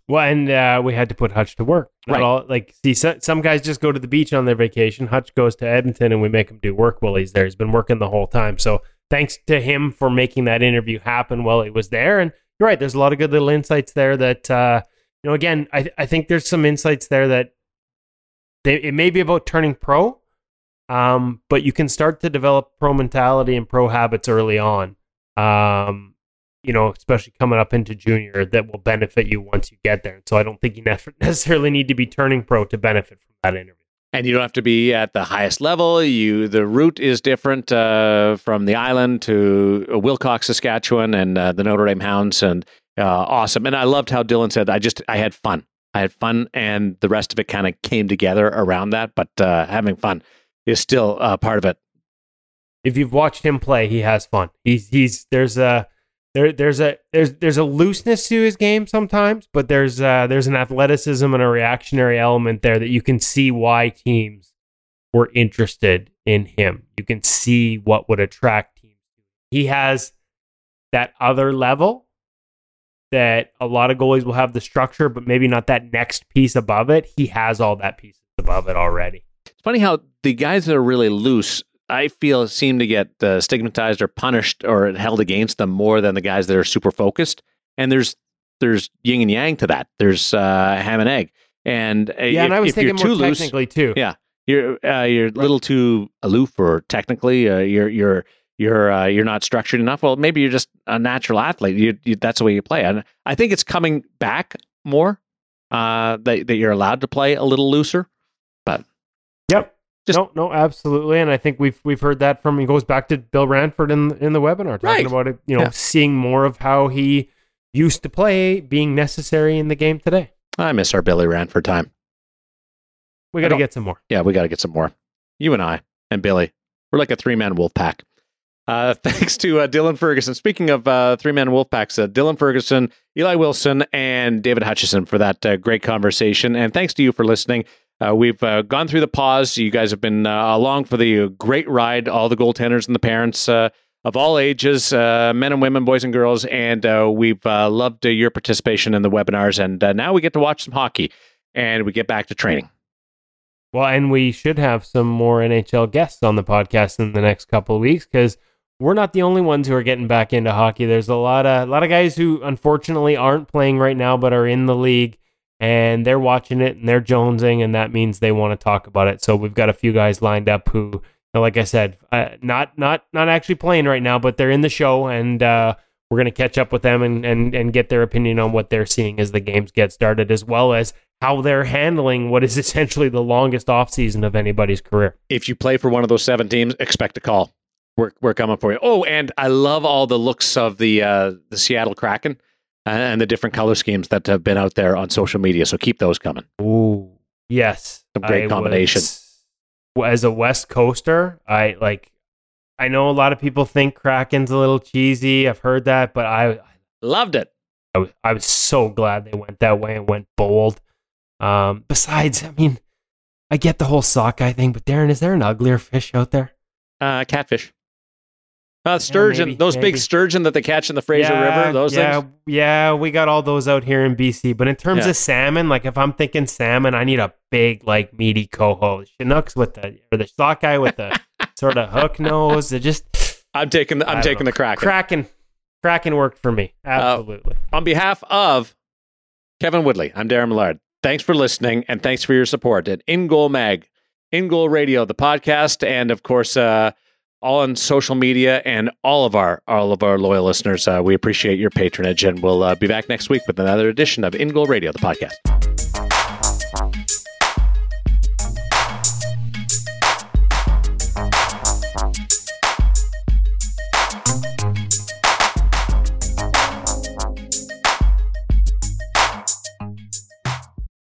Well, and uh, we had to put Hutch to work. Not Right. all like see so, some guys just go to the beach on their vacation. Hutch goes to Edmonton, and we make him do work while he's there. He's been working the whole time. So thanks to him for making that interview happen while he was there. And you're right. There's a lot of good little insights there. That uh, you know, again, I I think there's some insights there that they, it may be about turning pro, um, but you can start to develop pro mentality and pro habits early on. Um, you know, especially coming up into junior, that will benefit you once you get there. So I don't think you (laughs) necessarily need to be turning pro to benefit from that interview. and you don't have to be at the highest level. You the route is different uh, from the island to Wilcox, Saskatchewan, and uh, the Notre Dame Hounds, and uh, awesome. And I loved how Dylan said, "I just I had fun. I had fun, and the rest of it kind of came together around that. But uh, having fun is still uh, part of it. If you've watched him play, he has fun. He's he's there's a there there's a there's there's a looseness to his game sometimes, but there's uh there's an athleticism and a reactionary element there that you can see why teams were interested in him. You can see what would attract teams. He has that other level that a lot of goalies will have the structure, but maybe not that next piece above it. He has all that pieces above it already. It's funny how the guys that are really loose, I feel, seem to get uh, stigmatized or punished or held against them more than the guys that are super focused. And there's there's yin and yang to that. There's uh, ham and egg. And uh, Yeah, if, and I was thinking you're more too loose, technically too. Yeah. you're uh, you're a little too aloof or technically uh, you're you're you're uh, you're not structured enough. Well, maybe you're just a natural athlete. You, you, that's the way you play. And I think it's coming back more uh, that that you're allowed to play a little looser. But yep. Just- no, no, absolutely, and I think we've we've heard that from. He goes back to Bill Ranford in in the webinar talking Right. about it. You know, Yeah. seeing more of how he used to play being necessary in the game today. I miss our Billy Ranford time. We got to get some more. Yeah, we got to get some more. You and I and Billy. We're like a three man wolf pack. Uh, (laughs) thanks to uh, Dylan Ferguson. Speaking of uh, three man wolf packs, uh, Dylan Ferguson, Eli Wilson, and David Hutchison for that uh, great conversation. And thanks to you for listening. Uh, we've uh, gone through the pause. You guys have been uh, along for the great ride, all the goaltenders and the parents uh, of all ages, uh, men and women, boys and girls. And uh, we've loved your participation in the webinars. And now we get to watch some hockey and we get back to training. Well, and we should have some more NHL guests on the podcast in the next couple of weeks because we're not the only ones who are getting back into hockey. There's a lot of a lot of guys who unfortunately aren't playing right now, but are in the league and they're watching it and they're jonesing, and that means they want to talk about it. So we've got a few guys lined up who, like I said, uh, not not not actually playing right now, but they're in the show, and uh, we're gonna catch up with them and and and get their opinion on what they're seeing as the games get started, as well as how they're handling what is (laughs) essentially the longest offseason of anybody's career. if you play for one of those seven teams, expect a call. We're we're coming for you. Oh, and I love all the looks of the uh, the Seattle Kraken and the different color schemes that have been out there on social media. So keep those coming. Ooh, yes, Some great I combination. was- as a West Coaster, I like. I know a lot of people think Kraken's a little cheesy. I've heard that, but I Loved it. I was, I was so glad they went that way and went bold. Um, besides, I mean, I get the whole sockeye thing, but Darren, is there an uglier fish out there? Uh, catfish. Uh, sturgeon, maybe, those maybe. big sturgeon that they catch in the Fraser yeah, River, those yeah, things. Yeah, we got all those out here in BC. But in terms Yeah. of salmon, like if I'm thinking salmon, I need a big, like meaty coho. Chinooks with the or the sockeye with the (laughs) sort of hook nose. It just I'm taking the, I'm taking know. the Kraken. Kraken. Kraken worked for me. Absolutely. On behalf of Kevin Woodley, I'm Darren Millard. Thanks for listening and thanks for your support at In Goal Mag, In Goal Radio, the podcast, and of course, uh, all on social media and all of our all of our loyal listeners. Uh, we appreciate your patronage, and we'll uh, be back next week with another edition of In Goal Radio, the podcast.